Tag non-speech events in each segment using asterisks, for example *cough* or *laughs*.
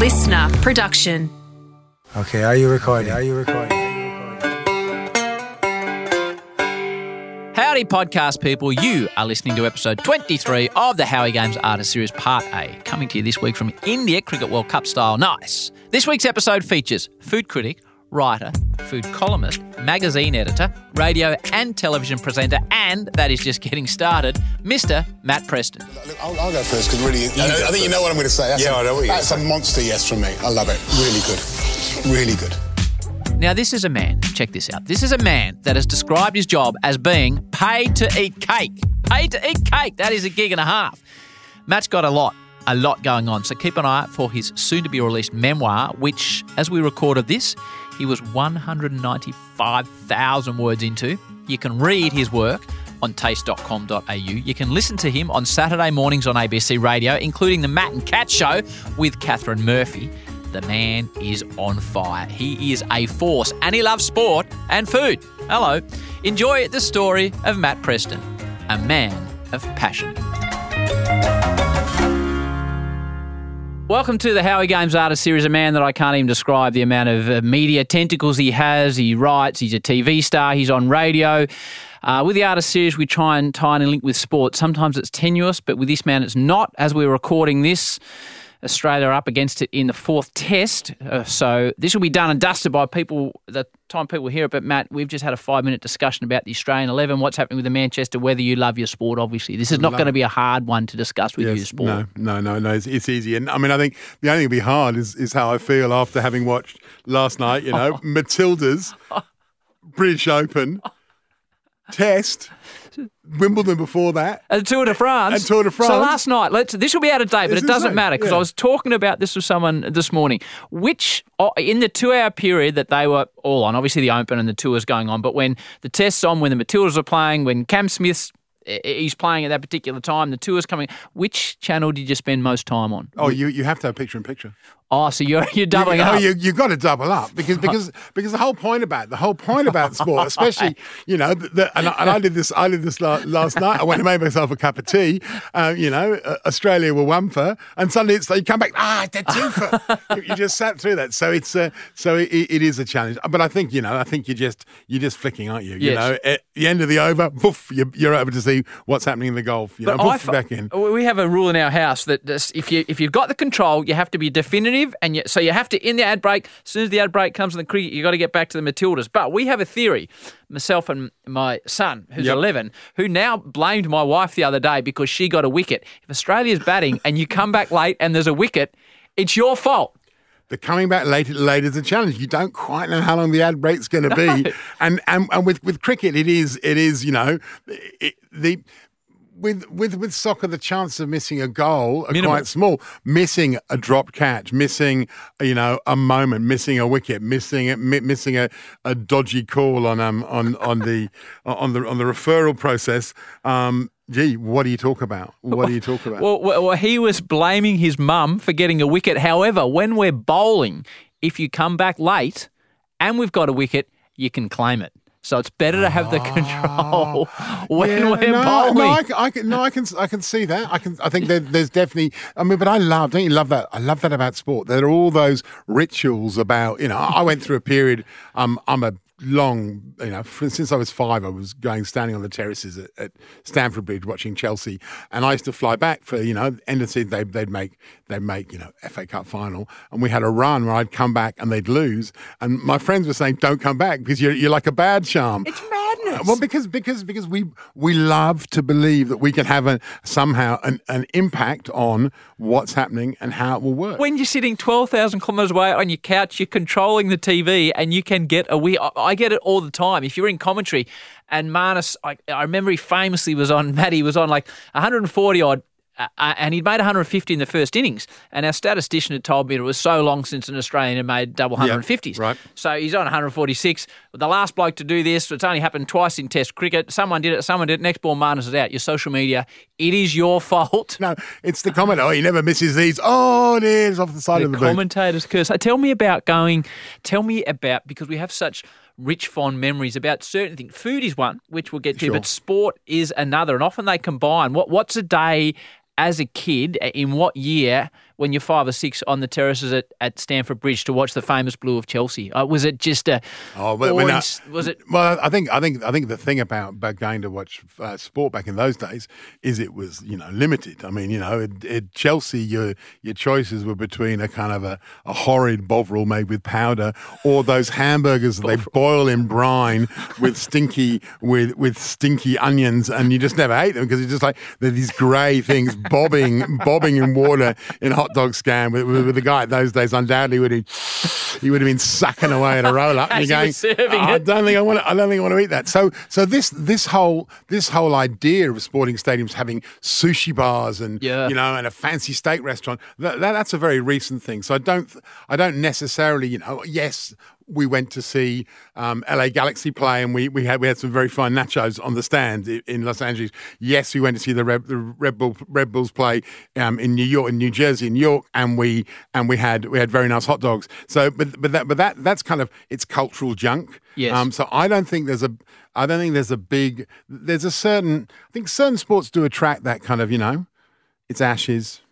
listener production. Okay, are you recording? Are you recording? Howdy, podcast people. You are listening to episode 23 of the Howie Games Artist Series Part A, coming to you this week from India Cricket World Cup style. Nice. This week's episode features food critic, writer, food columnist, magazine editor, radio and television presenter, and that is just getting started, Mr. Matt Preston. Look, I'll, I'll go first because really, I, I think you know what I'm going to say. That's Yeah, a, I know what you're That's a monster yes from me. I love it. Really good. Really good. Now, this is a man, check this out. This is a man that has described his job as being paid to eat cake. Paid to eat cake. That is a gig and a half. Matt's got a lot, a lot going on. So keep an eye out for his soon to be released memoir, which, as we recorded this, he was 195,000 words into. You can read his work on taste.com.au. You can listen to him on Saturday mornings on ABC Radio, including the Matt and Cat Show with Catherine Murphy. The man is on fire. He is a force and he loves sport and food. Hello. Enjoy the story of Matt Preston, a man of passion. Welcome to the Howie Games Artist Series. A man that I can't even describe the amount of uh, media tentacles he has. He writes, he's a TV star, he's on radio. Uh, with the Artist Series, we try and tie in a link with sport. Sometimes it's tenuous, but with this man, it's not. As we're recording this, Australia are up against it in the fourth test. Uh, so this will be done and dusted by people, the time people hear it. But Matt, we've just had a five minute discussion about the Australian 11, what's happening with the Manchester, whether you love your sport, obviously. This is not going to be a hard one to discuss with you, sport. No, no, no, no. It's, it's easy, and I mean, I think the only thing that'll be hard is is how I feel after having watched last night. You know, *laughs* Matilda's British Open Test, Wimbledon before that. And Tour de France. And Tour de France. So last night, let's. This will be out of date, but It's it doesn't insane, matter because yeah. I was talking about this with someone this morning. Which oh, in the two-hour period that they were all on, obviously the Open and the tours going on, but when the tests on, when the Matildas are playing, when Cam Smith's eh, he's playing at that particular time, the tour's coming. Which channel did you spend most time on? Oh, you, you have to have picture in picture. Oh, so you're you're doubling you, up. Oh, you you got to double up because *laughs* because because the whole point about the whole point about sport, *laughs* especially you know, the, the, and, I, and I did this I did this la- last night. I went and made myself a cup of tea. Uh, you know, uh, Australia were one for, and suddenly it's like you come back. Ah, they're two for. *laughs* you, just sat through that, so it's uh, so it, it is a challenge. But I think you know, I think you're just you're just flicking, aren't you? You Yes. know, at the end of the over, poof, you're, you're able to see what's happening in the golf. You know, But I poof, back in. We have a rule in our house that if you if you've got the control, you have to be definitive, and you, so you have to in the ad break. As soon as the ad break comes in the cricket, you got to get back to the Matildas. But we have a theory, myself and my son, who's Yep. eleven, who now blamed my wife the other day because she got a wicket. If Australia's batting and you come back late and there's a wicket, it's your fault. the coming back late late is a challenge. You don't quite know how long the ad break's going to be, *laughs* and, and and with with cricket, it is it is you know it, the. With, with with soccer, the chances of missing a goal are Minimal. quite small. Missing a dropped catch, missing you know a moment, missing a wicket, missing a, mi- missing a, a dodgy call on um on on the *laughs* on the on the referral process. Um, gee, what do you talk about? What do you talk about? Well, well, well, he was blaming his mum for getting a wicket. However, when we're bowling, if you come back late and we've got a wicket, you can claim it. So it's better to have the control *laughs* when Yeah, we're no, bowling. No, I, can- I can, no, I can, I can see that. I can, I think there, there's definitely. I mean, but I love, don't you love that? I love that about sport. There are all those rituals about. You know, I went through a period. Um, I'm a long, you know, since I was five, I was going standing on the terraces at, at Stamford Bridge watching Chelsea, and I used to fly back for you know end of season. They, they'd make they'd make you know FA Cup final, and we had a run where I'd come back and they'd lose, and my friends were saying, "Don't come back because you're you're like a bad charm." It's madness. Well, because because because we we love to believe that we can have a somehow an, an impact on what's happening and how it will work. when you're sitting 12,000 kilometres away on your couch, you're controlling the TV and you can get a. I- I get it all the time. If you're in commentary and Marnus, I, I remember he famously was on, *laughs* Matty was on like 140 odd. Uh, uh, and he'd made 150 in the first innings. And our statistician had told me it was so long since an Australian had made double 150s. right. So he's on 146. The last bloke to do this, it's only happened twice in Test cricket. Someone did it, someone did it. Next ball, Marnus is out. Your social media, it is your fault. no, it's the comment. Oh, he never misses these. Oh, it is off the side the of the boot. commentators curse. So tell me about going. Tell me about because we have such rich fond memories about certain things. Food is one, which we'll get to, Sure. but sport is another, and often they combine. What What's a day as a kid, uh, in what year, when you're five or six, on the terraces at, at Stamford Bridge to watch the famous blue of Chelsea? Uh, was it just a? Oh, but I- awe-ins- was it? Well, I think I think I think the thing about, going to watch uh, sport back in those days is it was you know limited. I mean, you know, at, at Chelsea, your your choices were between a kind of a, a horrid bovril made with powder or those hamburgers that they boil in brine with stinky with with stinky onions, and you just never ate them because it's just like they're these grey things bobbing bobbing in water in a hot dog stand. With, with, with the guy at those days, undoubtedly would have he would have been sucking away at a roll up. And he serving "Oh, I don't think I want to. I don't think I want to eat that. So, so this this whole this whole idea of sporting stadiums having sushi bars and Yeah. you know and a fancy steak restaurant that, that that's a very recent thing. So I don't I don't necessarily you know yes. We went to see um, LA Galaxy play, and we, we had we had some very fine nachos on the stand in Los Angeles. Yes, we went to see the Red, the Red Bull Red Bulls play um, in New York, in New Jersey, in New York, and we and we had we had very nice hot dogs. So, but but that but that that's kind of it's cultural junk. Yes. Um, so I don't think there's a I don't think there's a big there's a certain I think certain sports do attract that kind of you know it's ashes.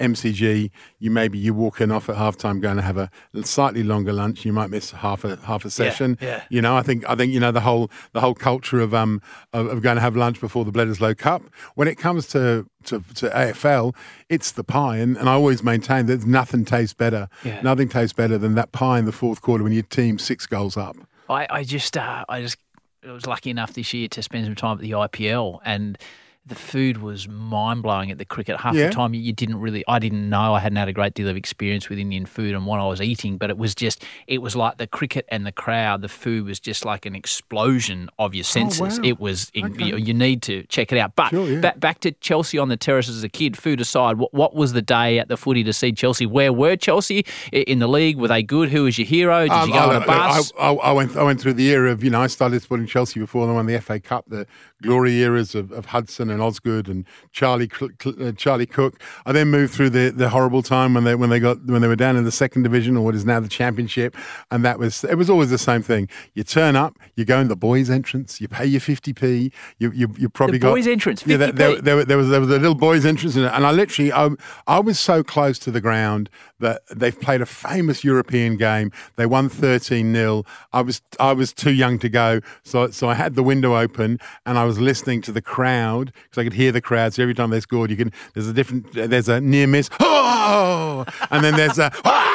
MCG, you maybe you walk in off at halftime, going to have a slightly longer lunch. You might miss half a half a session. yeah. You know, I think I think you know the whole the whole culture of um of, of going to have lunch before the Bledisloe Cup. When it comes to to, to AFL, it's the pie, and, and I always maintain that nothing tastes better. Yeah. Nothing tastes better than that pie in the fourth quarter when your team six goals up. I, I just, uh, I just I was lucky enough this year to spend some time at the IPL, and the food was mind blowing at the cricket. Half Yeah. the time, you didn't really, I didn't know, I hadn't had a great deal of experience with Indian food and what I was eating, but it was just, it was like the cricket and the crowd. The food was just like an explosion of your senses. wow. It was, Okay. you, you need to check it out. But Sure, yeah. back, back to Chelsea on the terraces as a kid. Food aside, what, what was the day at the footy to see Chelsea? Where were Chelsea in the league? Were they good? Who was your hero? Did Um, you go I, on a bus? I, I, I went. I went through the era of you know. I started supporting Chelsea before they won the FA Cup. The glory eras of, of Hudson and Osgood and Charlie uh, Charlie Cooke. I then moved through the, the horrible time when they when they got when they were down in the second division or what is now the Championship, and that was it was always the same thing. You turn up, you go in the boys' entrance, you pay your fifty p. You you, you probably got boys' entrance, Yeah, there, 50p? there, there, there was there was a little boys' entrance, in it, and I literally I, I was so close to the ground that they've played a famous European game. They won thirteen 0 I was I was too young to go, so so I had the window open and I was listening to the crowd because I could hear the crowd. So every time they scored, you can there's a different there's a near miss, *laughs* oh, and then there's a. *laughs* "Ah,"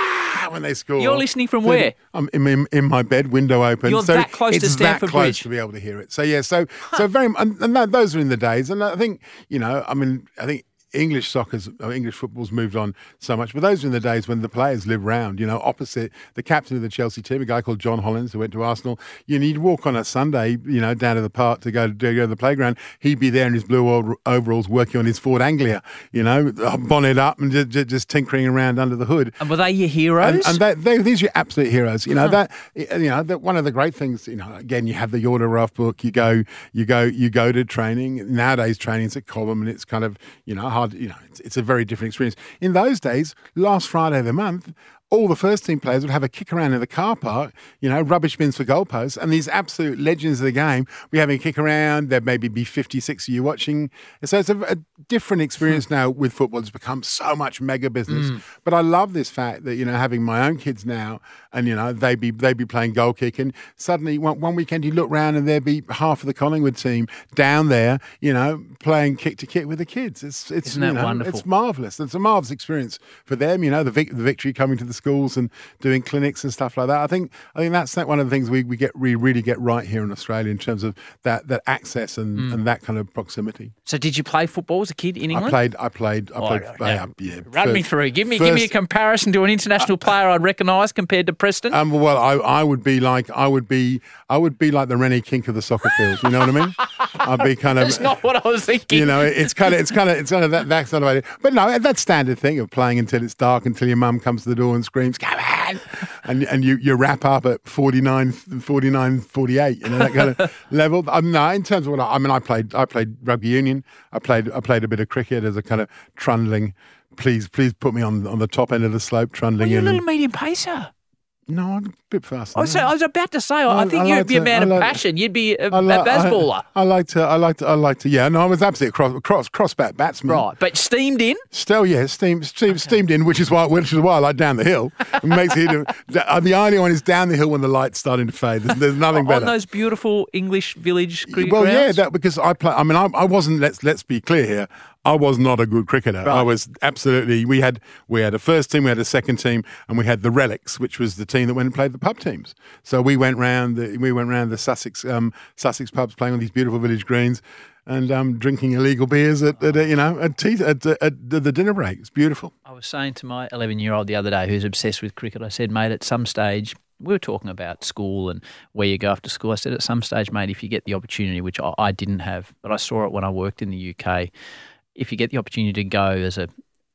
When they score, You're listening from So where? I'm in, in, in my bed, window open. You're so that close to it's Stamford that close Bridge. to be able to hear it. So yeah, so so very and, and that, those are in the days, and I think you know, I mean, I think. English soccer's, uh, English football's moved on so much, but those are in the days when the players lived round. You know, opposite the captain of the Chelsea team, a guy called John Hollins, who went to Arsenal. You know, you'd walk on a Sunday, you know, down to the park to go to, go to the playground. He'd be there in his blue over- overalls, working on his Ford Anglia. You know, bonnet up and just, just tinkering around under the hood. And were they your heroes? And, and that, they, these are your absolute heroes. You know that. You know that one of the great things. You know, again, you have the autograph book. You go, you go, you go to training. Nowadays, training's at Cobham, and it's kind of you know hard. You know, it's, it's a very different experience. In those days, last Friday of the month. All the first team players would have a kick around in the car park, you know, rubbish bins for goalposts, and these absolute legends of the game be having a kick around. There'd maybe be 50, 60 of you watching. So it's a, a different experience hmm. now with football. It's become so much mega business. Hmm. But I love this fact that, you know, having my own kids now and, you know, they be they be playing goal kick and suddenly one, one weekend you look round and there'd be half of the Collingwood team down there, you know, playing kick to kick with the kids. It's it's Isn't that you know, wonderful? It's marvelous. It's a marvelous experience for them. You know, the, vic- the victory coming to the schools and doing clinics and stuff like that. I think I think that's that one of the things we, we get we really get right here in Australia in terms of that that access and, Mm. and that kind of proximity. so did you play football as a kid in England? I played. I played. I Oh, played. yeah, yeah. Run me through. Give me give me a comparison to an international *laughs* player I'd recognise compared to Preston. Um, well, I, I would be like I would be I would be like the Rennie Kink of the soccer field. You know what I mean? *laughs* I'd be kind of That's not what I was thinking. you know, it's kind of, it's kind of, it's kind of that, that sort of idea. But no, that standard thing of playing until it's dark, until your mum comes to the door and screams, "Come on!" and and you you wrap up at 49, 49 48, you know that kind of *laughs* level. Um, no, in terms of what I, I mean, I played, I played rugby union. I played, I played a bit of cricket as a kind of trundling. Please, please put me on on the top end of the slope, trundling Well, you're a in. little medium pacer. No, I'm a bit faster. I was, I was about to say, I, I- think I you'd like be a man I of passion. You'd be a, I a like- baseballer. I, I like to. I like to. I like to. Like to. Yeah, no, I was absolutely a cross cross bat batsman. Right, but steamed in. Still, yeah, steam, steam, steamed in, which is why, which is why I like down the hill. It makes it. *laughs* The only one is down the hill when the light's starting to fade. There's, there's nothing *laughs* better. on those beautiful English village well, yeah, that because I play. I mean, I, I wasn't. Let's let's be clear here. I was not a good cricketer. I was absolutely. We had we had a first team, we had a second team, and we had the relics, which was the team that went and played the pub teams. So we went round. The, we went round the Sussex um, Sussex pubs, playing on these beautiful village greens, and um, drinking illegal beers at, at uh, you know at, tea, at, at, at the dinner break. It's beautiful. I was saying to my 11 year old the other day who's obsessed with cricket, I said, mate, at some stage, we were talking about school and where you go after school. I said, at some stage, mate, if you get the opportunity, which I, I didn't have, but I saw it when I worked in the UK, if you get the opportunity to go as a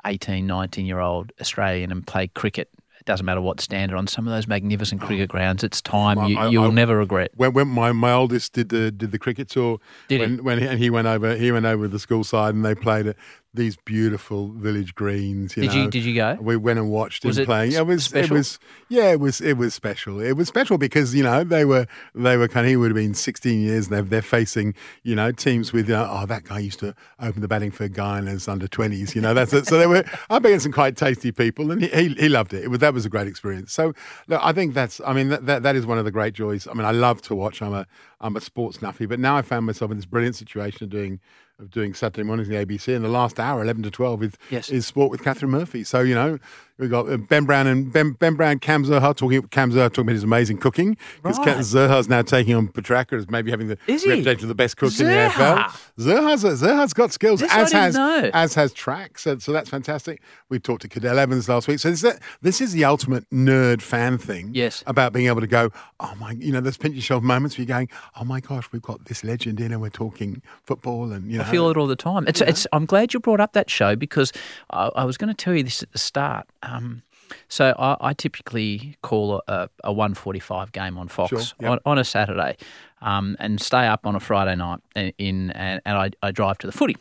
18, 19 year old Australian and play cricket, it doesn't matter what standard, on some of those magnificent cricket oh. grounds, it's time. You, I- you'll I- never regret. When, when my, my oldest did the did the cricket tour, Did he? when, when he, and he went over he went over the school side and they played at these beautiful village greens. You Did know. you- did you go? We went and watched Was him playing. It was special? it was yeah it was it was special. It was special because you know they were they were kind of he would have been sixteen years and they're, they're facing you know teams with you know, oh that guy used to open the batting for Guyana's under twenties. You know that's it. so they were *laughs* up against some quite tasty people and he, he, he loved it. it was, that was a great experience. So look, I think that's I mean that, that that is one of the great joys. I mean I love to watch. I'm a I'm a sports nuffy, but now I found myself in this brilliant situation of doing of doing Saturday mornings in the ABC, and the last hour, eleven to twelve, is Yes. is sport with Catherine Murphy. So you know we've got uh, Ben Brown and Ben, ben Brown, Cam Zurhaar talking Cam Zurhaar talking about his amazing cooking because Right. Zurhaar's now taking on Petracca as maybe having the Is reputation of the best cook in the Zurhaar? AFL. Zurhaar's Zurhaar's got skills This as has know. as has Track. So, so that's fantastic. We talked to Cadel Evans last week. So this, is- this is the ultimate nerd fan thing. Yes. About being able to go, oh my, you know, there's pinch yourself moments where you're going, oh my gosh, we've got this legend in and we're talking football and you know. I feel it all the time. It's, it's. I'm glad you brought up that show because I, I was going to tell you this at the start. Um, so I, I typically call a, a 145 game on Fox Sure, yep. on, on a Saturday, um, and stay up on a Friday night in, in and, and I, I drive to the footy,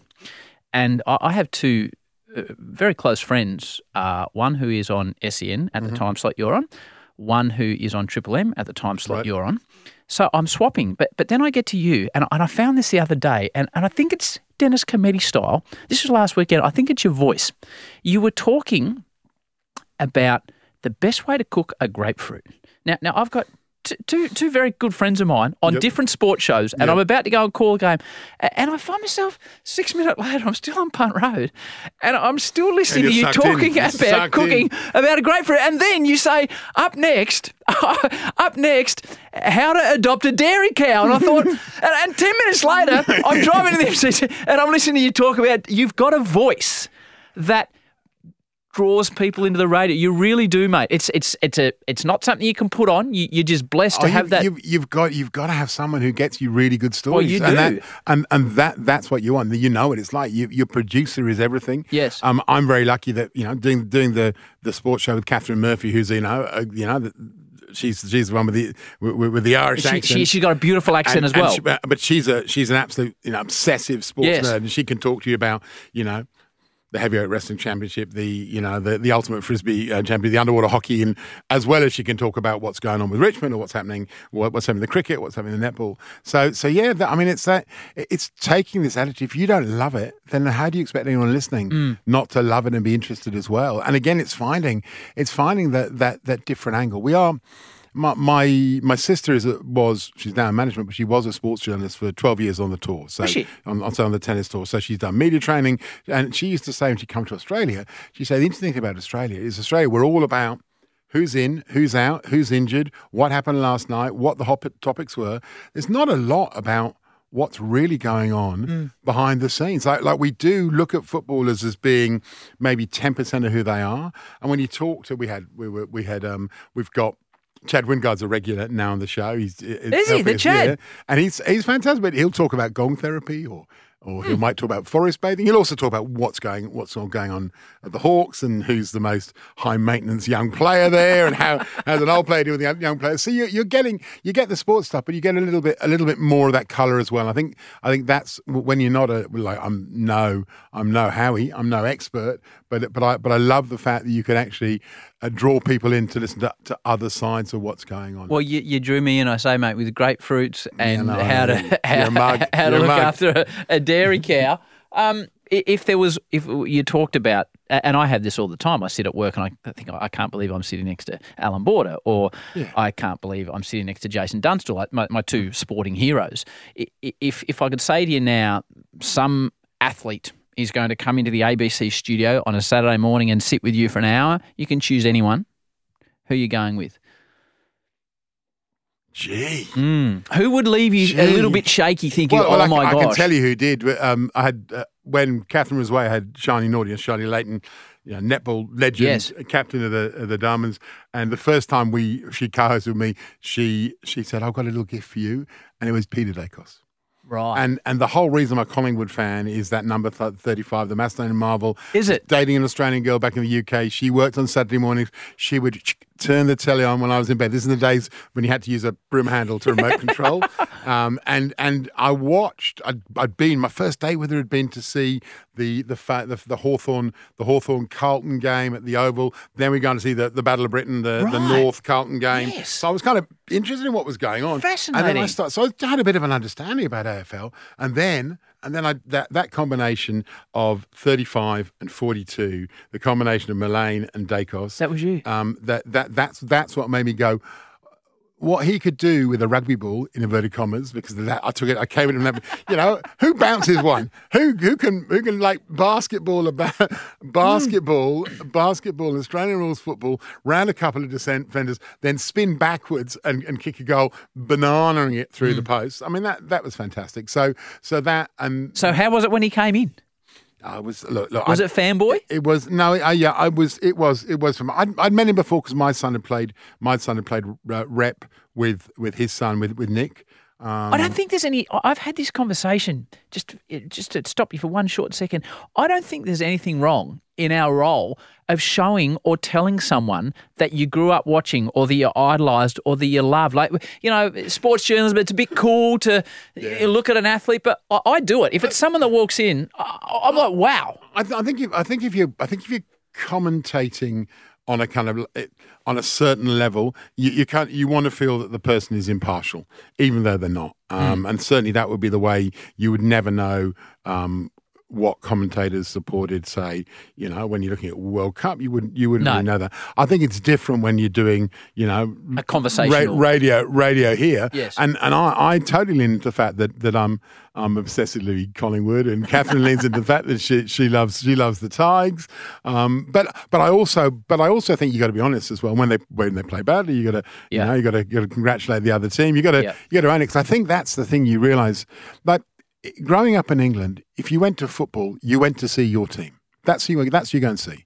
and I, I have two uh, very close friends. Uh, one who is on SEN at the time slot you're on, one who is on Triple M at the time slot Right. you're on. So I'm swapping, but but then I get to you, and, and I found this the other day, and, and I think it's Dennis Comedy style. This was last weekend. I think it's your voice. You were talking about the best way to cook a grapefruit. Now, now I've got two two very good friends of mine on Yep. different sports shows, and Yep. I'm about to go and call a game, and I find myself six minutes later, I'm still on Punt Road, and I'm still listening to you sucked in. talking about cooking about a grapefruit, and then you say, "Up next, *laughs* up next, how to adopt a dairy cow," and I thought, *laughs* and, and ten minutes later, I'm driving to the MCC, and I'm listening to you talk about you've got a voice that draws people into the radio. You really do, mate. It's it's it's a it's not something you can put on. You, you're just blessed to Oh, have that. You've, you've got you've got to have someone who gets you really good stories. Well, you and do. That, and and that that's what you want. You know what it's like. You, your producer is everything. Yes. Um, I'm very lucky that you know doing doing the the sports show with Catherine Murphy, who's you know uh, you know. The, She's she's the one with the with, with the Irish she, accent. she, she's got a beautiful accent And- as well. she- but but she's a she's an absolute you know obsessive sports Yes. nerd, and she can talk to you about you know the heavyweight wrestling championship, the you know the the ultimate frisbee uh, champion, the underwater hockey, and as well as she can talk about what's going on with Richmond or what's happening, what, what's happening in the cricket, what's happening in the netball. So so yeah, that, I mean it's that it's taking this attitude. If you don't love it, then how do you expect anyone listening Mm. not to love it and be interested as well? And again, it's finding it's finding that that that different angle. We are my my, my sister is a, was she's now in management, but she was a sports journalist for twelve years on the tour. So Was she? on, on, on the tennis tour. So she's done media training, and she used to say when she come to Australia, she said the interesting thing about Australia is Australia we're all about. Who's in, who's out, who's injured, what happened last night, what the hot topics were. There's not a lot about what's really going on behind the scenes. Like, like we do look at footballers as being maybe 10% of who they are. And when you talk to, we had, we were, we had, um, we've got Chad Wingard's a regular now on the show. He's Is he? The Chad? and he's he's fantastic. But he'll talk about gong therapy or or he hmm. might talk about forest bathing. He'll also talk about what's going what's all going on at the Hawks and who's the most high maintenance young player there and how *laughs* how's an old player do with the young players. So you're, you're getting you get the sports stuff, but you get a little bit a little bit more of that color as well. I think I think that's when you're not a like I'm no I'm no Howie I'm no expert, but but I but I love the fact that you can actually uh, draw people in to listen to, to other sides of what's going on. Well, you, you drew me in, I say, mate, with grapefruits and no, how to *laughs* how, how to look after a, a dairy cow. Um, if there was, if you talked about, and I have this all the time. I sit at work and I think I can't believe I'm sitting next to Allan Border, or I can't believe I'm sitting next to Jason Dunstall, my, my two sporting heroes. If if I could say to you now, some athlete is going to come into the ABC studio on a Saturday morning and sit with you for an hour, you can choose anyone. Who are you going with? Gee. Mm. Who would leave you a little bit shaky thinking, Well, oh well, I, my I gosh? can tell you who did. Um, I had uh, when Catherine was away. I had Sharni Norder and Sharni Layton, you know, netball legend, Yes. captain of the of the Diamonds. And the first time we she co-hosted with me, she she said, "I've got a little gift for you," and it was Peter Daicos. Right. And and the whole reason I'm a Collingwood fan is that number th- 35, the Macedonian Marvel. Is it? Dating an Australian girl back in the UK. She worked on Saturday mornings. She would turn the telly on when I was in bed. This is the days when you had to use a broom handle to remote control. *laughs* Um, and and I watched. I'd, I'd been my first day with her had been to see the the fa- the, the Hawthorn the Hawthorn Carlton game at the Oval. Then we going to see the, the Battle of Britain, the, the North Carlton game. Yes. So I was kind of interested in what was going on. Fascinating. And then I started, so I had a bit of an understanding about AFL, and then and then I that that combination of 35 and 42, the combination of Millane and Daicos. That was you. Um, that that that's that's what made me go. What he could do with a rugby ball in inverted commas, because of that I took it, I came in and you know, who bounces one? Who who can who can like basketball about basketball, basketball, Australian rules football, round a couple of defenders, then spin backwards and, and kick a goal, bananaing it through the mm. post. I mean that that was fantastic. So so that and so how was it when he came in? I was look, look Was I, it fanboy? it was no, I, yeah, I was. It was. It was from. I'd, I'd met him before because my son had played. My son had played uh, rep with with his son with with Nick. Um, I don't think there's any. I've had this conversation. Just, just to stop you for one short second. I don't think there's anything wrong in our role of showing or telling someone that you grew up watching, or that you idolised, or that you love. Like you know, sports journalism. It's a bit cool to you look at an athlete, but I, I do it. If it's someone that walks in, I, I'm like, wow. I, th- I think. If, I think if you. I think if you're commentating on a kind of on a certain level, you, you can't. You want to feel that the person is impartial, even though they're not. Um, And certainly that would be the way you would never know. Um, what commentators supported say, you know, when you're looking at World Cup, you wouldn't you wouldn't No. really know that. I think it's different when you're doing, you know, A conversational. radio radio here. Yes. And and I, I totally lean into the fact that that I'm I'm obsessively Collingwood and Catherine leans into the fact that she she loves she loves the Tigers. Um but but I also but I also think you gotta be honest as well. When they when they play badly, you gotta Yeah. you know, you gotta you gotta congratulate the other team. You gotta Yeah. you gotta own it. 'Cause I think that's the thing you realise. Like growing up in England, if you went to football, you went to see your team. That's who that's who you go and see.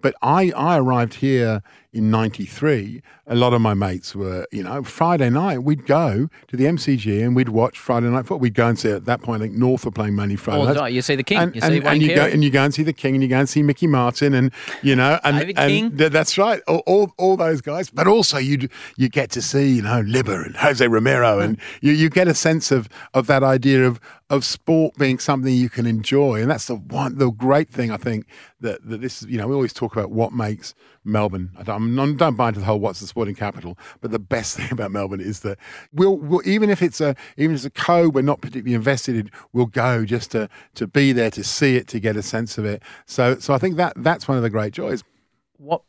But I, I arrived here in 93. A lot of my mates were, you know, Friday night, we'd go to the MCG and we'd watch Friday night football. We'd go and see, at that point, I think North were playing Money Friday the You see the King, And, you and, see and you go and you go and see the King and you go and see Mickey Martin and you know and, and th- that's right all, all all those guys. But also you you get to see you know Libber and Jose Romero and hmm. you, you get a sense of of that idea of of sport being something you can enjoy. And that's the one the great thing I think that that this you know we always talk about what makes Melbourne. I don't, I don't buy into the whole what's the sporting capital but the best *laughs* thing about Melbourne is that we'll, we'll even if it's a even if it's a code we're not particularly invested in we'll go just to to be there to see it to get a sense of it. So so I think that that's one of the great joys. What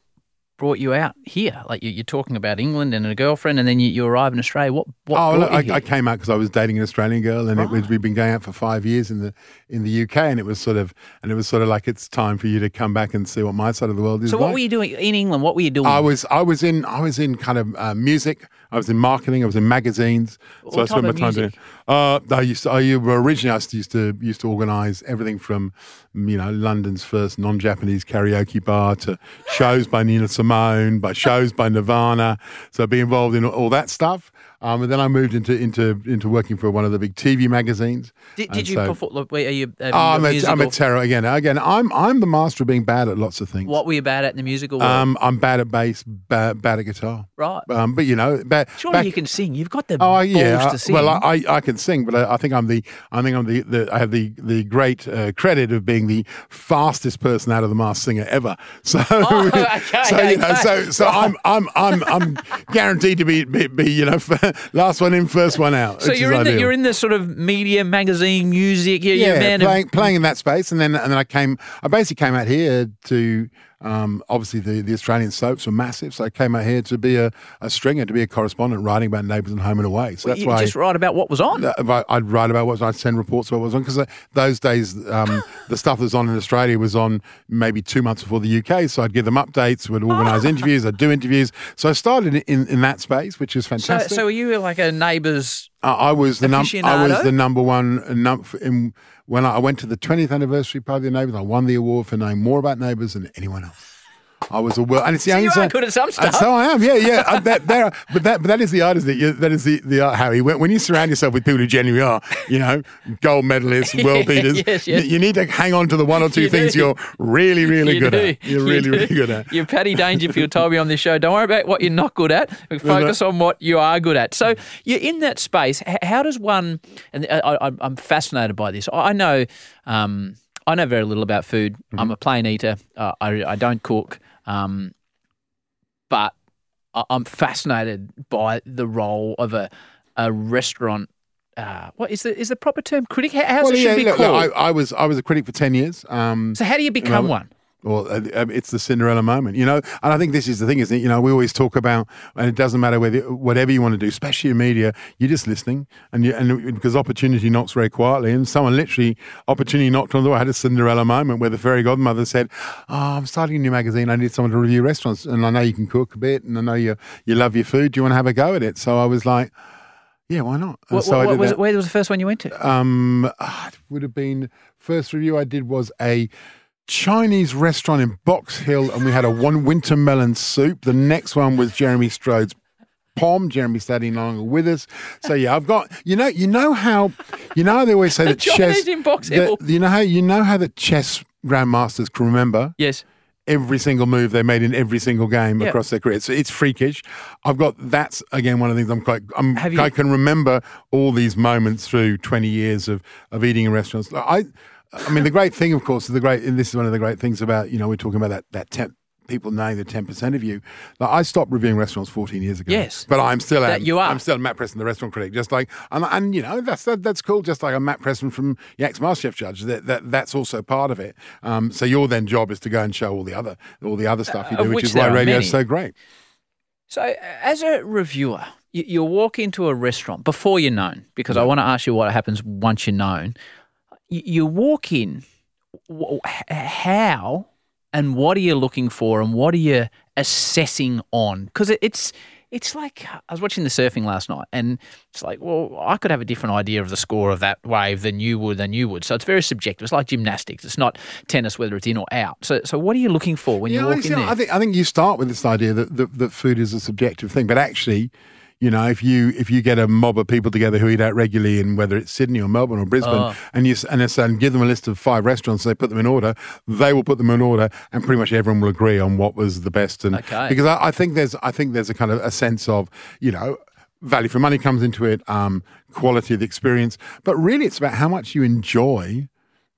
brought you out here? Like you, you're talking about England and a girlfriend, and then you, you arrive in Australia. What? what Oh, look, I? I came out because I was dating an Australian girl, and it was we've been going out for five years in the in the UK, and it was sort of and it was sort of like it's time for you to come back and see what my side of the world is. so what like. were you doing in England? What were you doing? I was I was in I was in kind of uh, music. I was in marketing. I was in magazines. What so I spent my time music? doing. Uh, I used to. I originally I used to used to organise everything from you know London's first non-Japanese karaoke bar to shows by Nina Simone, by shows by Nirvana. So be involved in all that stuff. Um, and then I moved into into into working for one of the big TV magazines. Did, did you so- perform? Look, wait, are you? you Oh, I'm a, I'm a terror again. Again, I'm I'm the master of being bad at lots of things. What were you bad at in the musical world? Um, I'm bad at bass, bad, bad at guitar. right. Um, but you know, bad, Surely back- you can sing. You've got the Oh balls yeah, to sing. well I, I can sing, but I, I think I'm the I think I'm the, the I have the the great uh, credit of being the fastest person out of the Masked Singer ever. *laughs* So Oh, *laughs* okay, so you know so so I'm I'm I'm I'm guaranteed to be be, be you know *laughs* last one in, first one out. so you're in the you're in the sort of media, magazine, music. You're, you're a yeah, of- playing, playing in that space, and then and then I came. I basically came out here to. Um, obviously, the, the Australian soaps were massive, so I came out here to be a, a stringer, to be a correspondent, writing about neighbours and home and away. So that's you why just write about what was on. uh, I- I'd write about what I'd send reports about what was on because those days um, *gasps* the stuff that was on in Australia was on maybe two months before the UK. So I'd give them updates, would organise interviews, I'd do interviews. So I started in, in that space, which is fantastic. so are you like a neighbour's? I was the num- I was the number one num- in, when I went to the 20th anniversary party of the Neighbours. I won the award for knowing more about Neighbours than anyone else. I was a world, and it's the So only you are time- good at some stuff. So I am, yeah, yeah. Uh, that, there, but that, but that is the art, is it? You- That is the the art, Harry. When, when you surround yourself with people who genuinely are, you know, gold medalists, world *laughs* beaters, yes, yes. You, need to hang on to the one or two You things do. you're really, really You good do. at. You're You really, do. really good at. You're Paddy Dangerfield told me on this show. Don't worry about what you're not good at. *laughs* Focus on what you are good at. So you're in that space. How does one? And I, I, I'm fascinated by this. I know. Um, I know very little about food. Mm-hmm. I'm a plain eater. Uh, I, I don't cook. Um, but I- I'm fascinated by the role of a a restaurant. Uh, what is the is the proper term? Critic? How, how's Well, it should yeah, be look, look. I, I was I was a critic for ten years. Um, so how do you become know, one? Well, uh, uh, it's the Cinderella moment, you know. And I think this is the thing, isn't it? You know, we always talk about, and it doesn't matter whether whatever you want to do, especially in media, you're just listening, and you, and because opportunity knocks very quietly, and someone literally opportunity knocked on the door. I had a Cinderella moment where the fairy godmother said, "Oh, I'm starting a new magazine. I need someone to review restaurants, and I know you can cook a bit, and I know you you love your food. Do you want to have a go at it?" So I was like. Yeah, why not? What, so what, was it, where was the first one you went to? Um, ah, it would have been first review I did was a Chinese restaurant in Box Hill, and we had a one winter melon soup. The next one was Jeremy Strode's Pomme. Jeremy's studying along with us. So yeah, I've got you know you know how you know how they always say *laughs* that chess in Box that- Hill. you know how you know how the chess grandmasters can remember Yes. every single move they made in every single game Yeah. across their career. So it's freakish. I've got that's again one of the things I'm quite. I'm, I can remember all these moments through 20 years of of eating in restaurants. I, I mean, the great thing, of course, the great, and this is one of the great things about you know we're talking about that that temp. People knowing the ten percent of you. Like I stopped reviewing restaurants fourteen years ago. Yes. but I'm still That am, you are. I'm still Matt Preston, the restaurant critic. Just like and, and you know that's that, that's cool. Just like I'm Matt Preston from ex MasterChef judge. That, that that's also part of it. Um, so your then job is to go and show all the other all the other stuff you Of do, which which is why radio is so great. So, uh, as a reviewer, you, you walk into a restaurant before you're known, because I want to ask you what happens once you're known. You, you walk in, how and what are you looking for, and what are you assessing on? Because it's it's like I was watching the surfing last night, and it's like, well, I could have a different idea of the score of that wave than you would, than you would. So it's very subjective. It's like gymnastics. It's not tennis, whether it's in or out. So, so what are you looking for when you Yeah, walk I, see, in there? I think I think you start with this idea that, that that food is a subjective thing, but actually, you know, if you if you get a mob of people together who eat out regularly, and whether it's Sydney or Melbourne or Brisbane, Oh. and you and, it's, and give them a list of five restaurants, they put them in order, they will put them in order, and pretty much everyone will agree on what was the best. And Okay. because I, I think there's I think there's a kind of a sense of you know. Value for money comes into it, um, quality of the experience, but really it's about how much you enjoy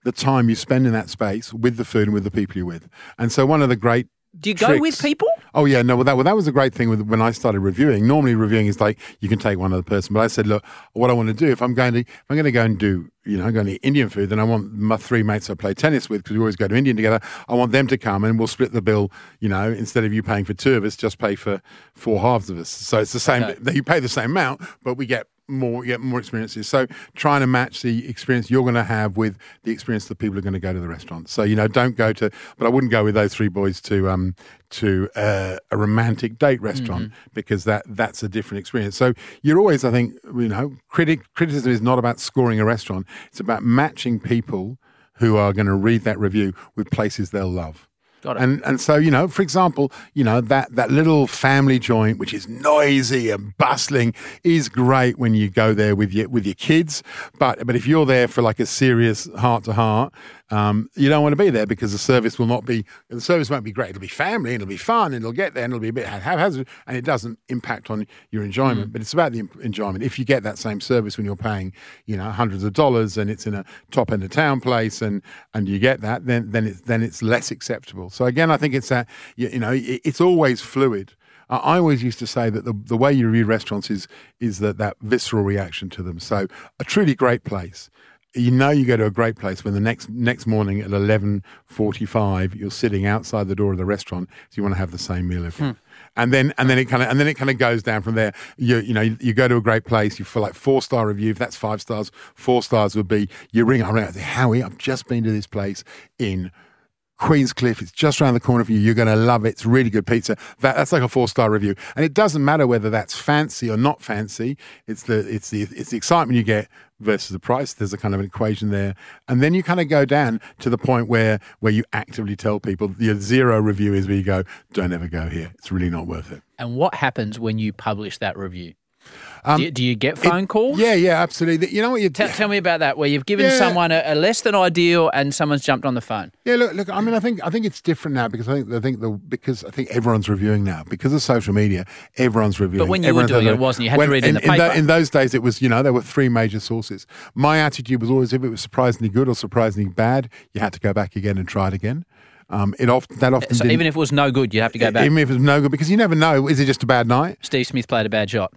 the time you spend in that space with the food and with the people you're with. And so one of the great Do you go with people? Oh yeah, no. Well, that well, that was a great thing with when I started reviewing. Normally, reviewing is like you can take one other person, but I said, look, what I want to do if I'm going to if I'm going to go and do you know I'm going to eat Indian food, then I want my three mates I play tennis with because we always go to Indian together. I want them to come and we'll split the bill. You know, instead of you paying for two of us, just pay for four halves of us. So it's the same. Okay. You pay the same amount, but we get more get more experiences. So trying to match the experience you're going to have with the experience that people are going to go to the restaurant. So you know, don't go to. But I wouldn't go with those three boys to um to uh, a romantic date restaurant because that that's a different experience. So you're always, I think, you know, critic criticism is not about scoring a restaurant. It's about matching people who are going to read that review with places they'll love. Got it. And and so you know, for example, you know that that little family joint which is noisy and bustling is great when you go there with your with your kids. But but if you're there for like a serious heart to heart, um, you don't want to be there because the service will not be the service won't be great. It'll be family and it'll be fun and it'll get there and it'll be a bit haphazard and it doesn't impact on your enjoyment. But it's about the enjoyment. If you get that same service when you're paying, you know, hundreds of dollars and it's in a top end of town place and and you get that, then then it's then it's less acceptable. So again, I think it's that you, you know it, it's always fluid. I I always used to say that the, the way you review restaurants is is that that visceral reaction to them. So a truly great place you know you go to a great place when the next next morning at eleven forty five you're sitting outside the door of the restaurant, so you want to have the same meal every. Hmm. And then and then it kind of and then it kind of goes down from there. You you know you, you go to a great place, you feel like four star review. If that's five stars, four stars would be you ring up and say, Howie, I've just been to this place in Queenscliff. It's just around the corner for you. You're going to love it. It's really good pizza. That, that's like a four star review, and it doesn't matter whether that's fancy or not fancy. It's the it's the it's the excitement you get versus the price. There's a kind of an equation there, and then you kind of go down to the point where where you actively tell people your zero review is where you go, don't ever go here. It's really not worth it. And what happens when you publish that review? Um, do, you, do you get phone calls? Yeah, yeah, absolutely. You know what you Tell, tell me about that, where you've given Yeah. someone a, a less than ideal and someone's jumped on the phone. Yeah, look, look. I mean, I think I think it's different now because I think I think the because I think everyone's reviewing now because of social media. Everyone's reviewing. But when you were doing it, it wasn't. You had to read it in the tho- paper. in those days, it was you know there were three major sources. My attitude was always if it was surprisingly good or surprisingly bad, you had to go back again and try it again. Um, it often that often So even if it was no good, you have to go back. even if it was no good because you never know. Is it just a bad night? Steve Smith played a bad shot.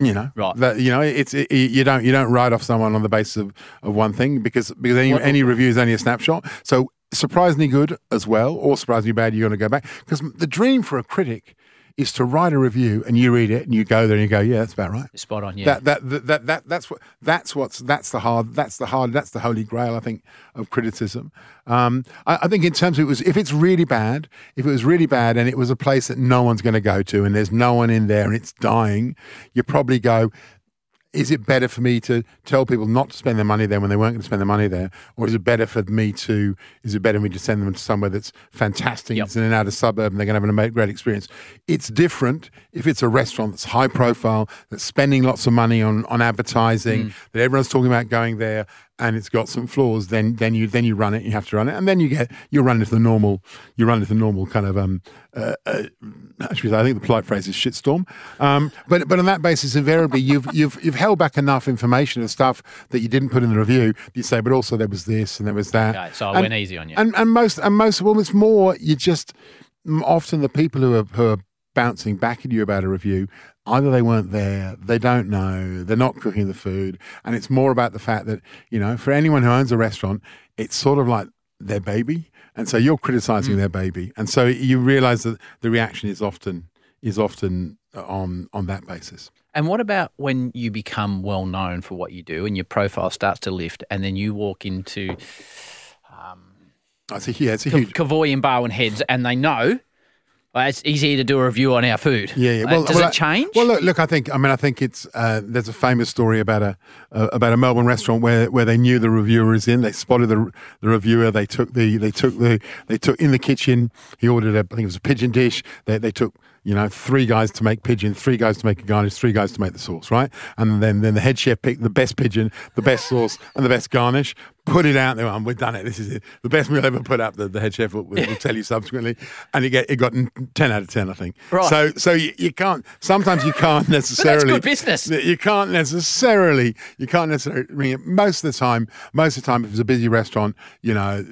You know, Right. That, you know, it's it, you don't you don't write off someone on the basis of, of one thing because because any, What- any review is only a snapshot. So surprisingly good as well, or surprisingly bad, you're going to go back because the dream for a critic is to write a review and you read it and you go there and you go, yeah, that's about right. Spot on, yeah. That, that that that that that's what that's what's that's the hard that's the hard that's the holy grail I think of criticism. Um, I, I think in terms of it was if it's really bad, if it was really bad and it was a place that no one's going to go to and there's no one in there and it's dying, you probably go. Is it better for me to tell people not to spend their money there when they weren't going to spend their money there, or is it better for me to? Is it better for me to send them to somewhere that's fantastic, Yep. it's in an outer suburb, and they're going to have an ama- great experience? It's different if it's a restaurant that's high profile, that's spending lots of money on on advertising, Mm. that everyone's talking about going there, and it's got some flaws. Then then you then you run it. You have to run it, and then you get you run into the normal. You run into the normal kind of um. Uh, uh, actually, I think the polite phrase is shitstorm. Um, but but on that basis, invariably you've you've you've held back enough information and stuff that you didn't put in the review. You say, but also there was this and there was that. So I And- went easy on you. And and most and most well, it's more you just often the people who are who are bouncing back at you about a review. Either they weren't there, they don't know, they're not cooking the food, and it's more about the fact that you know, for anyone who owns a restaurant, it's sort of like their baby, and so you're criticizing mm. their baby, and so you realize that the reaction is often is often uh, on on that basis. And what about when you become well known for what you do and your profile starts to lift and then you walk into um, I see, yeah, it's a huge. Kavoy and Barwon Heads and they know well, it's easy to do a review on our food. Yeah, yeah. Uh, does well, it change? Well, look, look. I think. I mean, I think it's. Uh, there's a famous story about a uh, about a Melbourne restaurant where, where they knew the reviewer was in. They spotted the the reviewer. They took the they took the they took in the kitchen. He ordered a I think it was a pigeon dish. They they took you know three guys to make pigeon, three guys to make a garnish, three guys to make the sauce, right? And then then the head chef picked the best pigeon, the best sauce, and the best garnish. Put it out there. we've done it. This is it. The best meal ever put up. The, the head chef will, will, tell you subsequently, and it get it got ten out of ten, I think. Right. So so you, you can't. Sometimes you can't *laughs* necessarily. good business. You can't necessarily. You can't necessarily. I mean, most of the time, most of the time, if it's a busy restaurant, you know,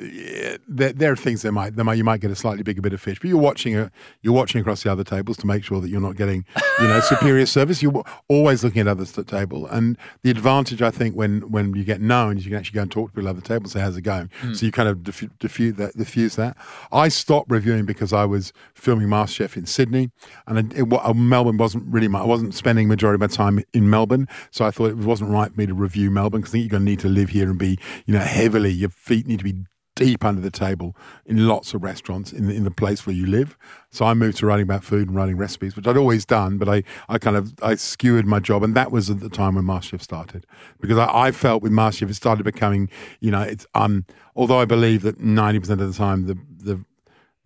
there, there are things that might, that might you might get a slightly bigger bit of fish, but you're watching a, you're watching across the other tables to make sure that you're not getting, you know, *laughs* superior service. You're always looking at others at the table, and the advantage I think when when you get known is you can actually go and talk to people at the table and say how's it going. Hmm. So you kind of diffuse, diffuse that. Diffuse that. I stopped reviewing because I was filming MasterChef in Sydney, and it, it, Melbourne wasn't really my. I wasn't spending majority of my time in Melbourne, so I thought it wasn't right for me to review Melbourne because I think you're going to need to live here and be, you know, heavily. Your feet need to be deep under the table in lots of restaurants in the, in the place where you live. So I moved to writing about food and writing recipes, which I'd always done, but I, I kind of I skewered my job, and that was at the time when MasterChef started because I, I felt with MasterChef it started becoming, you know, it's um although I believe that ninety percent of the time the the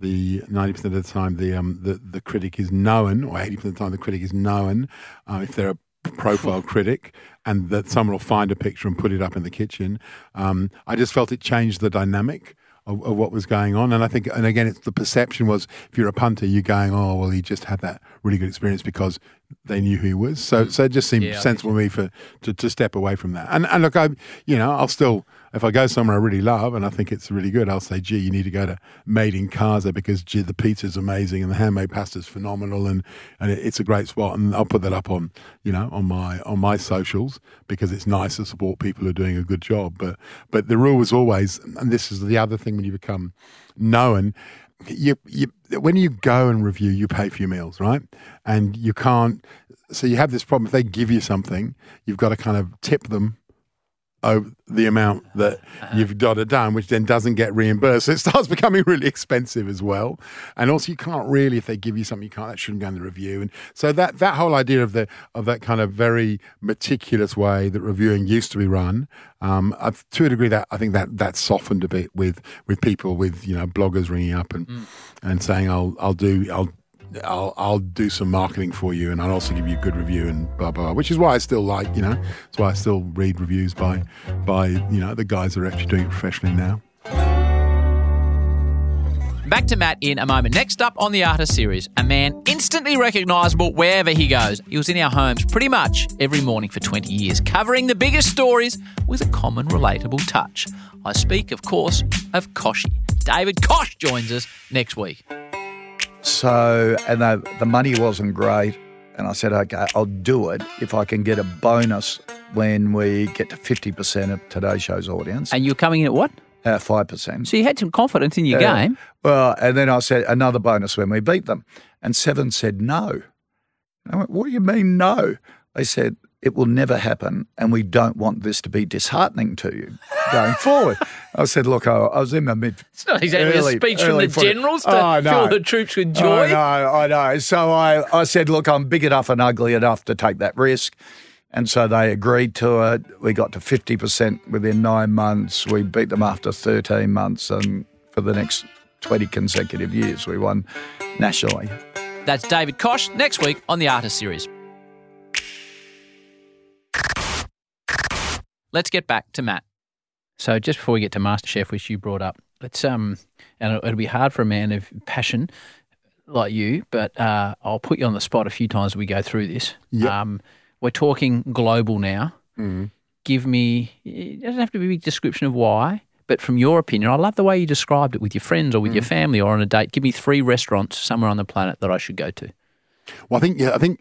the ninety percent of the time the um the, the critic is known, or eighty percent of the time the critic is known. Uh, if they're a profile *laughs* critic, and that someone will find a picture and put it up in the kitchen. Um, I just felt it changed the dynamic of, of, what was going on. And I think, and again, it's the perception was if you're a punter, you're going, oh, well, he just had that really good experience because they knew who he was. So, so it just seemed yeah, sensible to me for to, to step away from that. And and look, I, you know, I'll still if I go somewhere I really love and I think it's really good, I'll say, gee, you need to go to Made in Casa because gee, the pizza's amazing and the handmade pasta's phenomenal and, and it, it's a great spot. And I'll put that up on, you know, on my on my socials because it's nice to support people who are doing a good job. But but the rule was always, and this is the other thing when you become known, you, you when you go and review, you pay for your meals, right? And you can't. So you have this problem. If they give you something, you've got to kind of tip them over the amount that uh-huh. you've got it done, which then doesn't get reimbursed. So it starts *laughs* becoming really expensive as well. And also, you can't really, if they give you something, you can't. That shouldn't go in the review. And so that that whole idea of the of that kind of very meticulous way that reviewing used to be run, um, to a degree, that I think that that softened a bit with with people with you know bloggers ringing up and mm. and saying I'll I'll do I'll I'll, I'll do some marketing for you and I'll also give you a good review and blah, blah, blah, which is why I still like, you know, that's why I still read reviews by, by, you know, the guys that are actually doing it professionally now. Back to Matt in a moment. Next up on the Artist series, a man instantly recognisable wherever he goes. He was in our homes pretty much every morning for 20 years, covering the biggest stories with a common, relatable touch. I speak, of course, of Kochie. David Koch joins us next week. So, and the, the money wasn't great. And I said, okay, I'll do it if I can get a bonus when we get to 50% of today's show's audience. And you're coming in at what? Uh, 5%. So you had some confidence in your uh, game. Well, and then I said, another bonus when we beat them. And Seven said, no. I went, what do you mean, no? They said, it will never happen, and we don't want this to be disheartening to you going *laughs* forward. I said, look, I, I, was in my mid. It's not exactly early, a speech from the generals to oh, no. fill the troops with joy. I know, I know. So I, I said, look, I'm big enough and ugly enough to take that risk. And so they agreed to it. We got to 50% within nine months. We beat them after 13 months. And for the next 20 consecutive years, we won nationally. That's David Koch next week on the Artist Series. Let's get back to Matt. So just before we get to MasterChef, which you brought up, let's um, and it'll be hard for a man of passion like you, but uh, I'll put you on the spot a few times as we go through this. Yep. Um, we're talking global now. Mm. Give me, it doesn't have to be a big description of why, but from your opinion, I love the way you described it with your friends or with mm. your family or on a date. Give me three restaurants somewhere on the planet that I should go to. Well, I think yeah, I think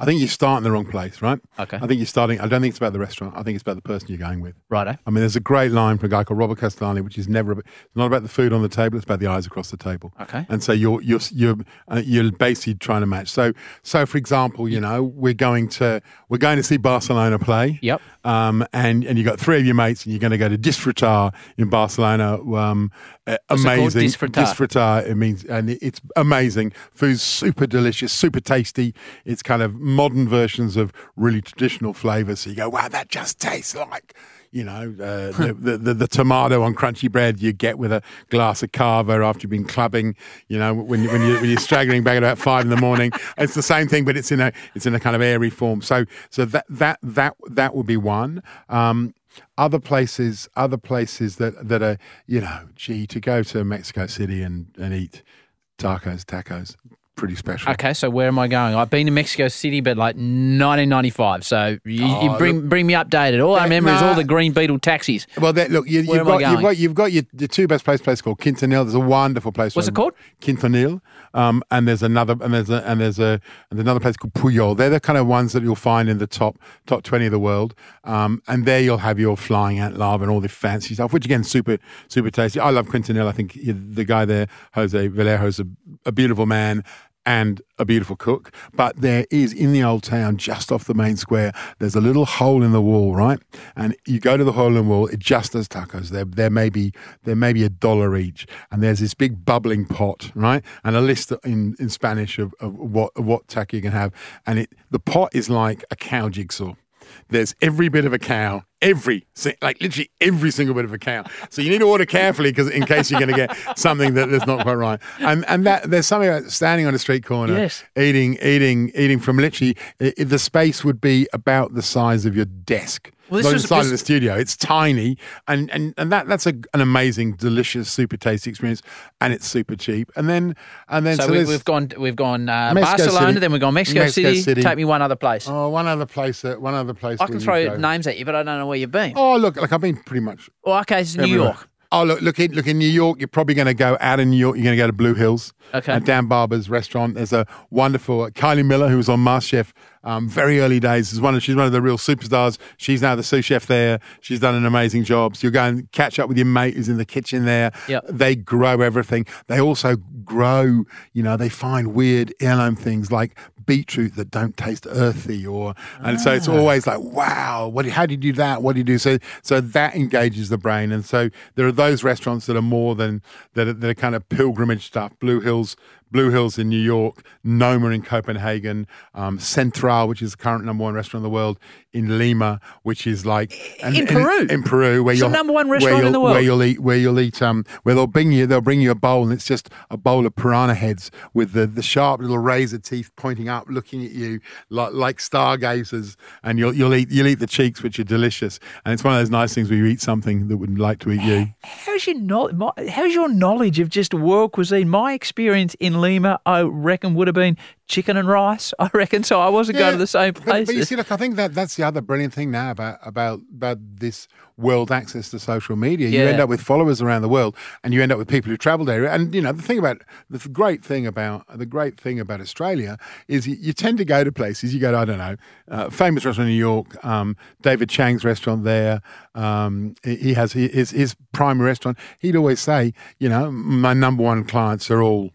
I think you start in the wrong place, right? Okay. I think you're starting. I don't think it's about the restaurant. I think it's about the person you're going with. Righto. I mean, there's a great line from a guy called Robert Castellani, which is never. It's not about the food on the table. It's about the eyes across the table. Okay. And so you're you're you're uh, you're basically trying to match. So so for example, you know, we're going to we're going to see Barcelona play. Yep. Um, and and you got three of your mates, and you're going to go to Disfrutar in Barcelona. Um, amazing. It Disfrutar. Disfrutar. It means, and it's amazing. Food's super delicious, super tasty. It's kind of modern versions of really traditional flavors. So you go, wow, that just tastes like you know, uh, *laughs* the, the, the, the, tomato on crunchy bread you get with a glass of cava after you've been clubbing, you know, when, when, you, when you're straggling back at about five in the morning. It's the same thing, but it's in a it's in a kind of airy form. So so that that that that would be one. Um, other places, other places that that are, you know, gee, to go to Mexico City and, and eat tacos, tacos, pretty special. Okay, so where am I going? I've been to Mexico City, but like 1995. So you, oh, you bring look, bring me updated. All I remember nah. is all the green beetle taxis. Well, that, look, you, have got, you've got you've got your, your two best place place called Quintonil. There's a wonderful place. What's it called? Quintonil. Um, and there's another and there's a and there's a and another place called Pujol. They're the kind of ones that you'll find in the top top 20 of the world. Um, and there you'll have your flying ant larva and all the fancy stuff, which again super super tasty. I love Quintonil. I think the guy there, Jose Vallejo, is a, a beautiful man and a beautiful cook. But there is in the old town, just off the main square, there's a little hole in the wall, right? And you go to the hole in the wall, it just does tacos. There, there may be there may be a dollar each, and there's this big bubbling pot, right? And a list in, in Spanish of, of what of what taco you can have, and it the pot is like a cow jigsaw. There's every bit of a cow every, like literally every single bit of a cow. So you need to order carefully because in case you're going to get something that, that's not quite right. And and that there's something about standing on a street corner, Yes. eating, eating, eating from literally the space would be about the size of your desk. Well, this was- the size this- of the studio. It's tiny, and and and that that's a, an amazing, delicious, super tasty experience, and it's super cheap. And then and then So, so we, we've gone we've gone uh, Barcelona, City. then we've gone Mexico, Mexico City. City. Take me one other place. Oh, one other place. That one other place. I can throw names at you, but I don't know where you've been. Oh, look, like I've been pretty much Oh, okay, it's New. York. Oh, look, look in look in New York. You're probably going to go out in New York. You're going to go to Blue Hills. Okay. At Dan Barber's restaurant. There's a wonderful uh, Kylie Millar who was on MasterChef. Um, very early days. Is one of she's one of the real superstars. She's now the sous chef there. She's done an amazing job. So you'll go and catch up with your mate who's in the kitchen there. Yep. They grow everything. They also grow. You know, they find weird heirloom things like beetroot that don't taste earthy, or and so it's Ah. always like, wow, what? How do you do that? What do you do? So so that engages the brain, and so there are those restaurants that are more than that are, that are kind of pilgrimage stuff. Blue Hills. Blue Hills in New York, Noma in Copenhagen, um, Central, which is the current number one restaurant in the world, in Lima, which is like In and- Peru? in Peru, where It's the you'll number one where restaurant in the world. Where you'll eat, where you'll eat, um, where they'll bring you, they'll bring you a bowl, and it's just a bowl of piranha heads with the, the sharp little razor teeth pointing up, looking at you like like stargazers, and you'll you'll eat you'll eat the cheeks, which are delicious, and it's one of those nice things where you eat something that would like to eat you. How's your knowledge? How's your knowledge of just world cuisine? My experience in Lima, I reckon, would have been chicken and rice. *laughs* I reckon so. I wasn't going to the same but- But, you see, look, I think that that's the other brilliant thing now about about about this world access to social media. You end up with followers around the world, and you end up with people who travel there. And you know, the thing about the great thing about the great thing about Australia is you, you tend to go to places. You go to I don't know, uh, famous restaurant in New York, um, David Chang's restaurant there. Um, he he has his his primary restaurant. He'd always say, you know, my number one clients are all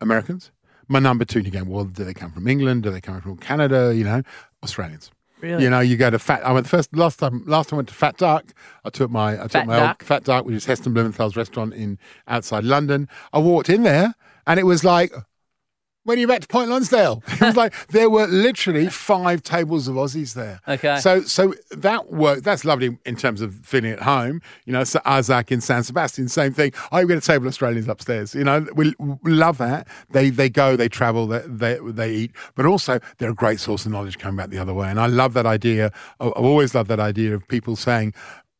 Americans. My number two, and you go, well, do they come from England? Do they come from Canada? You know, Australians. Really? You know, you go to Fat. I went the first last time. Last time I went to Fat Duck. I took my I took Fat my Duck? old Fat Duck, which is Heston Blumenthal's restaurant in outside London. I walked in there, and it was like, when are you back to Point Lonsdale? It was like *laughs* there were literally five tables of Aussies there. Okay. So so that work that's lovely in terms of feeling at home. You know, so Arzak in San Sebastian, same thing. I've got a table of Australians upstairs. You know, we, we love that. They they go, they travel, they, they they eat, but also they're a great source of knowledge coming back the other way. And I love that idea. I've always loved that idea of people saying.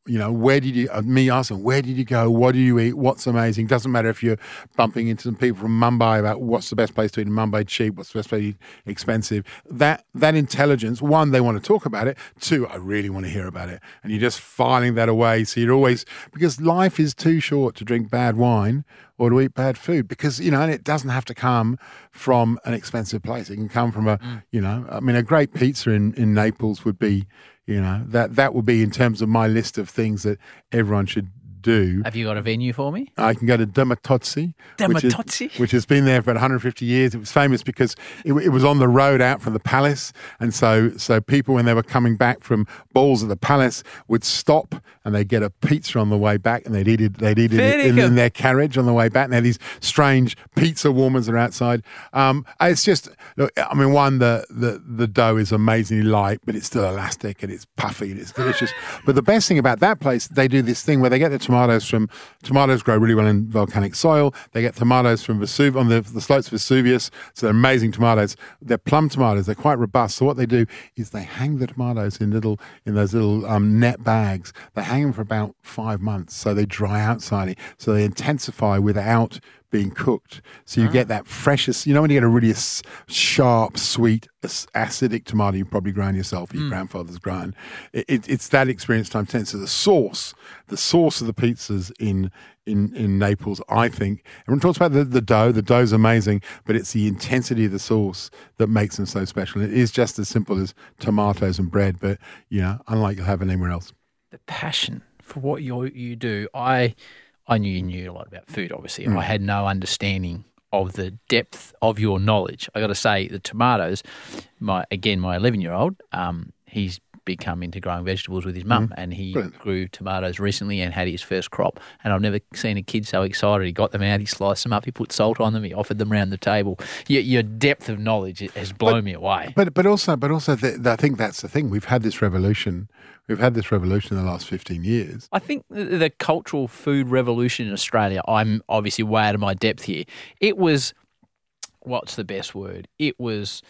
You know, where did you, uh, me asking, where did you go? What do you eat? What's amazing? Doesn't matter if you're bumping into some people from Mumbai about what's the best place to eat in Mumbai, cheap, what's the best place to eat, expensive. That, that intelligence, one, they want to talk about it. Two, I really want to hear about it. And you're just filing that away. So you're always, because life is too short to drink bad wine or to eat bad food because, you know, and it doesn't have to come from an expensive place. It can come from a, you know, I mean, a great pizza in, in Naples would be, you know, that, that would be in terms of my list of things that everyone should do. Have you got a venue for me? I can go to Dermatozzi, which, which has been there for about 150 years. It was famous because it, it was on the road out from the palace, and so so people when they were coming back from balls at the palace would stop and they'd get a pizza on the way back, and they'd eat it. They'd eat it in, in their carriage on the way back. And they had these strange pizza warmers that are outside. Um, it's just, look, I mean, one the the the dough is amazingly light, but it's still elastic and it's puffy and it's delicious. but the best thing about that place, they do this thing where they get the tomatoes from tomatoes grow really well in volcanic soil. They get tomatoes from Vesuv on the, the slopes of Vesuvius, so they're amazing tomatoes. They're plum tomatoes. They're quite robust. So what they do is they hang the tomatoes in little in those little um, net bags. They hang them for about five months, so they dry out slightly. So they intensify without being cooked. So you get ah. that freshest, you know, when you get a really sharp, sweet, acidic tomato you've probably grown yourself, your hmm. grandfather's grown. It, it, it's that experience times 10. So the sauce, the sauce of the pizzas in, in, in Naples, I think, everyone talks about the, the dough. The dough's amazing, but it's the intensity of the sauce that makes them so special. It is just as simple as tomatoes and bread, but, you know, unlike you'll have anywhere else. the passion for what you you do. I I knew you knew a lot about food, obviously. Mm. I had no understanding of the depth of your knowledge. I got to say, the tomatoes. My again, my eleven year old. Um, he's become into growing vegetables with his mum, mm. and he grew tomatoes recently and had his first crop. And I've never seen a kid so excited. He got them out, he sliced them up, he put salt on them, he offered them round the table. Your, your depth of knowledge has blown me away. But but also but also the, the, I think that's the thing. We've had this revolution. We've had this revolution in the last fifteen years. I think the, the cultural food revolution in Australia, I'm obviously way out of my depth here. It was, what's the best word? It was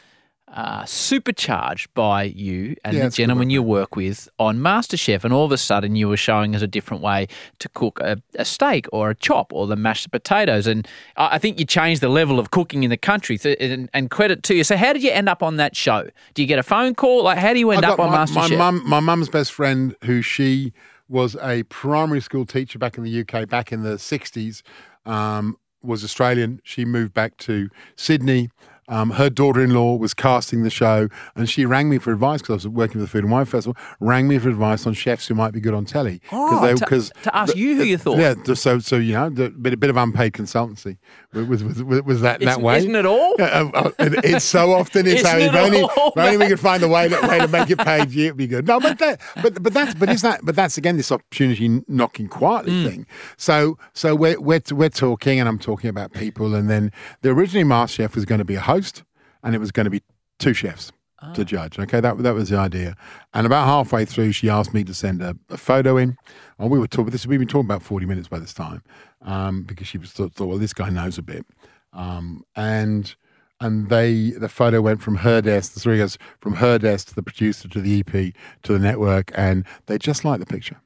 uh, supercharged by you and Yeah, the gentleman you work with on MasterChef, and all of a sudden you were showing us a different way to cook a, a steak or a chop or the mashed potatoes. And I I think you changed the level of cooking in the country, and, and credit to you. So, how did you end up on that show? Do you get a phone call? Like, how do you end up on my, MasterChef? my mum, my mum's best friend, who she was a primary school teacher back in the UK, back in the sixties, um, was Australian. She moved back to Sydney. Um, her daughter-in-law was casting the show, and she rang me for advice because I was working for the Food and Wine Festival. Rang me for advice on chefs who might be good on telly. Oh, to- to ask you who you thought. Yeah, so so you know, the, bit a bit of unpaid consultancy was was, was, that that Isn't- way? isn't it all? Yeah, uh, it- it's so often it's if it only, all, if only we could find a way to, way to make it paid, you it'd be good. No, but that, but but that's but is that but that's again this opportunity knocking quietly Mm. thing. So so we're we're we're talking, and I'm talking about people, and then the originally Master Chef was going to be a host, and it was going to be two chefs. Ah. To judge, okay, that that was the idea, and about halfway through, she asked me to send a, a photo in, and we were talking. This we've been talking about forty minutes by this time, um, because she thought, thought, well, this guy knows a bit, um, and and they the photo went from her desk, the three of us from her desk to the producer to the EP to the network, and they just liked the picture.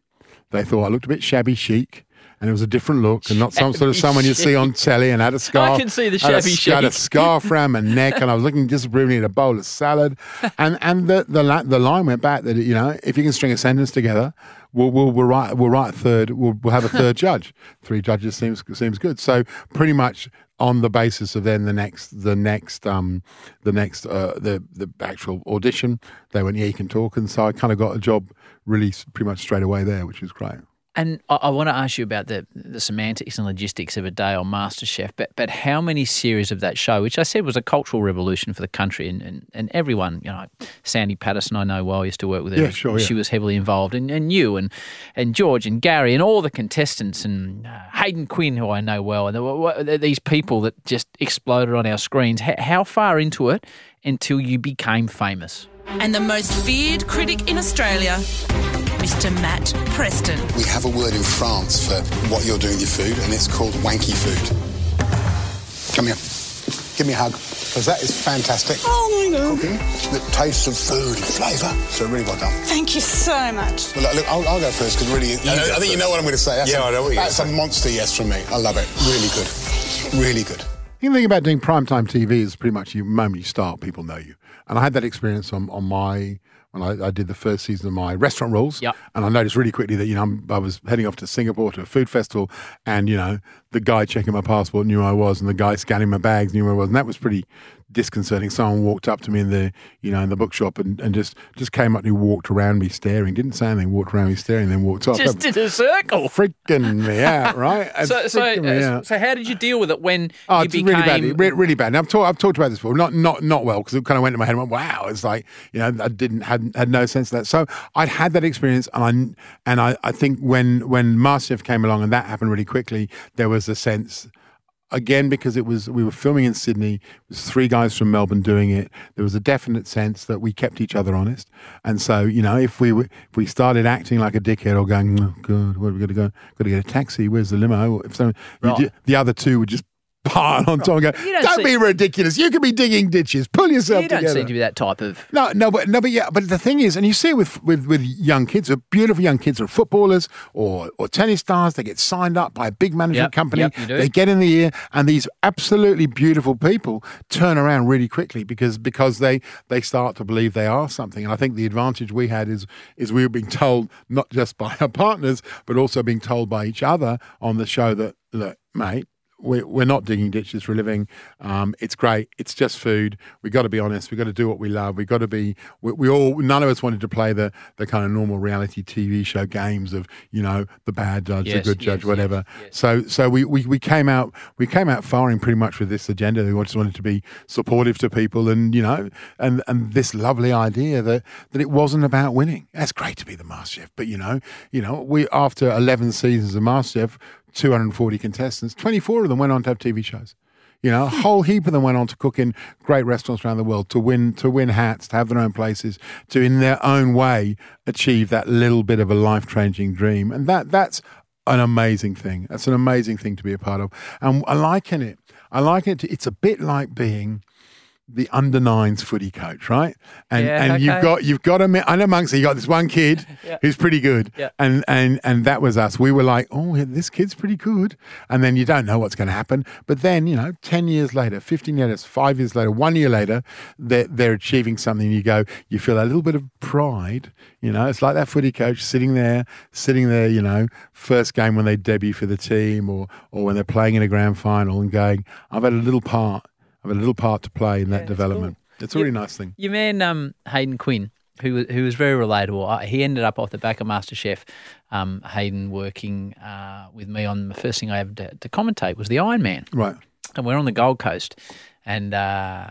They thought I looked a bit shabby chic. And it was a different look, and not some sort of someone you see on telly, and had a scarf. I can see the had a- Had a scarf around my *laughs* neck, and I was looking disapprovingly at a bowl of salad, and and the the the line went back that you know if you can string a sentence together, we'll we'll, we'll write we'll write a third, we'll, we'll have a third *laughs* judge. Three judges seems seems good. So pretty much on the basis of then the next the next um the next uh, the the actual audition, they went yeah you can talk, and so I kind of got a job really pretty much straight away there, which was great. And I, I want to ask you about the the semantics and logistics of a day on MasterChef, but but how many series of that show, which I said was a cultural revolution for the country, and, and, and everyone, you know, Sandy Patterson, I know well, I used to work with her. Yeah, sure, She yeah. was heavily involved, and, and you and and George and Gary and all the contestants and uh, Hayden Quinn, who I know well, and there were, were these people that just exploded on our screens. How, how far into it until you became famous? and the most feared critic in Australia, Mr. Matt Preston. We have a word in France for what you're doing with your food, and it's called wanky food. Come here. Give me a hug, because that is fantastic. Oh my god. Cooking that tastes of food and flavour. So really well done. Thank you so much. Well, look, look, I'll, I'll go first because really, I, know- I think you know what I'm going to say. That's Yeah, a, I know what you're That's a monster yes from me. I love it. Really good. Really good. The thing about doing primetime TV is pretty much the moment you start, people know you. And I had that experience on, on my when I, I did the first season of my restaurant rules. Yep. And I noticed really quickly that, you know, I'm, I was heading off to Singapore to a food festival and, you know, the guy checking my passport knew who I was and the guy scanning my bags knew who I was. And that was pretty disconcerting. Someone walked up to me in the, you know, in the bookshop and, and just, just came up and he walked around me staring, didn't say anything, walked around me staring, then walked off. Just did a circle. freaking me out, *laughs* right? So, so, uh, so how did you deal with it when Oh, you it's became really bad. Re- really bad. And I've talked. I've talked about this before. Not not not well because it kind of went to my head. and went, wow, it's like you know I didn't had had no sense of that. So I'd had that experience, and I and I, I think when when MasterChef came along and that happened really quickly, there was a sense. Again, because it was we were filming in Sydney, it was three guys from Melbourne doing it. There was a definite sense that we kept each other honest, and so you know if we were, if we started acting like a dickhead or going, oh god, where are we going to go? Got to get a taxi. Where's the limo? If so, Right. the other two would just pile on and don't don't, see- be ridiculous. You could be digging ditches. Pull yourself together. You don't seem to be that type of. No, no, but no, but yeah, but the thing is, and you see it with with with young kids, uh, beautiful young kids, or footballers or or tennis stars, they get signed up by a big management Yep, company. yep, you do. They get in the ear, and these absolutely beautiful people turn around really quickly because because they they start to believe they are something. And I think the advantage we had is is we were being told not just by our partners, but also being told by each other on the show that look, mate we're, we're not digging ditches for a living. Um, it's great. It's just food. We got to be honest. We got to do what we love. We got to be. We, we, all. None of us wanted to play the the kind of normal reality TV show games of you know the bad judge, yes, the good judge, yes, whatever. Yes, so so we, we we came out we came out firing pretty much with this agenda. We just wanted to be supportive to people, and you know, and and this lovely idea that that it wasn't about winning. That's great to be the master chef, but you know, you know, we after eleven seasons of master chef 240 contestants, 24 of them went on to have TV shows. You know, a hmm. whole heap of them went on to cook in great restaurants around the world, to win to win hats, to have their own places, to in their own way achieve that little bit of a life changing dream. And that that's an amazing thing. That's an amazing thing to be a part of. And I liken it. I liken it to it's a bit like being the under nines footy coach, right? And Yeah, and you've got you've got a and amongst it, you got this one kid *laughs* Yeah. who's pretty good, Yeah. and and and that was us. We were like, oh, this kid's pretty good, and then you don't know what's going to happen. But then you know, ten years later, fifteen years, five years later, one year later, they're they're achieving something. You go, you feel a little bit of pride. You know, it's like that footy coach sitting there, sitting there. You know, first game when they debut for the team, or or when they're playing in a grand final, and going, I've had a little part. I've a little part to play in that that's development. It's a really nice thing. Your man um, Hayden Quinn, who was- who was very relatable. He ended up off the back of MasterChef. Um, Hayden working uh, with me on the first thing I ever to, to commentate was the Iron Man, Right. and we're on the Gold Coast, and. Uh,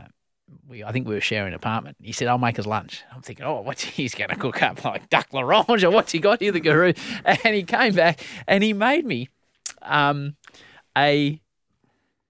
we, I think we were sharing an apartment. He said, "I'll make us lunch." I'm thinking, "Oh, what's he's going to cook up like duck l'orange or what's he got here, the guru?" *laughs* And he came back and he made me um, a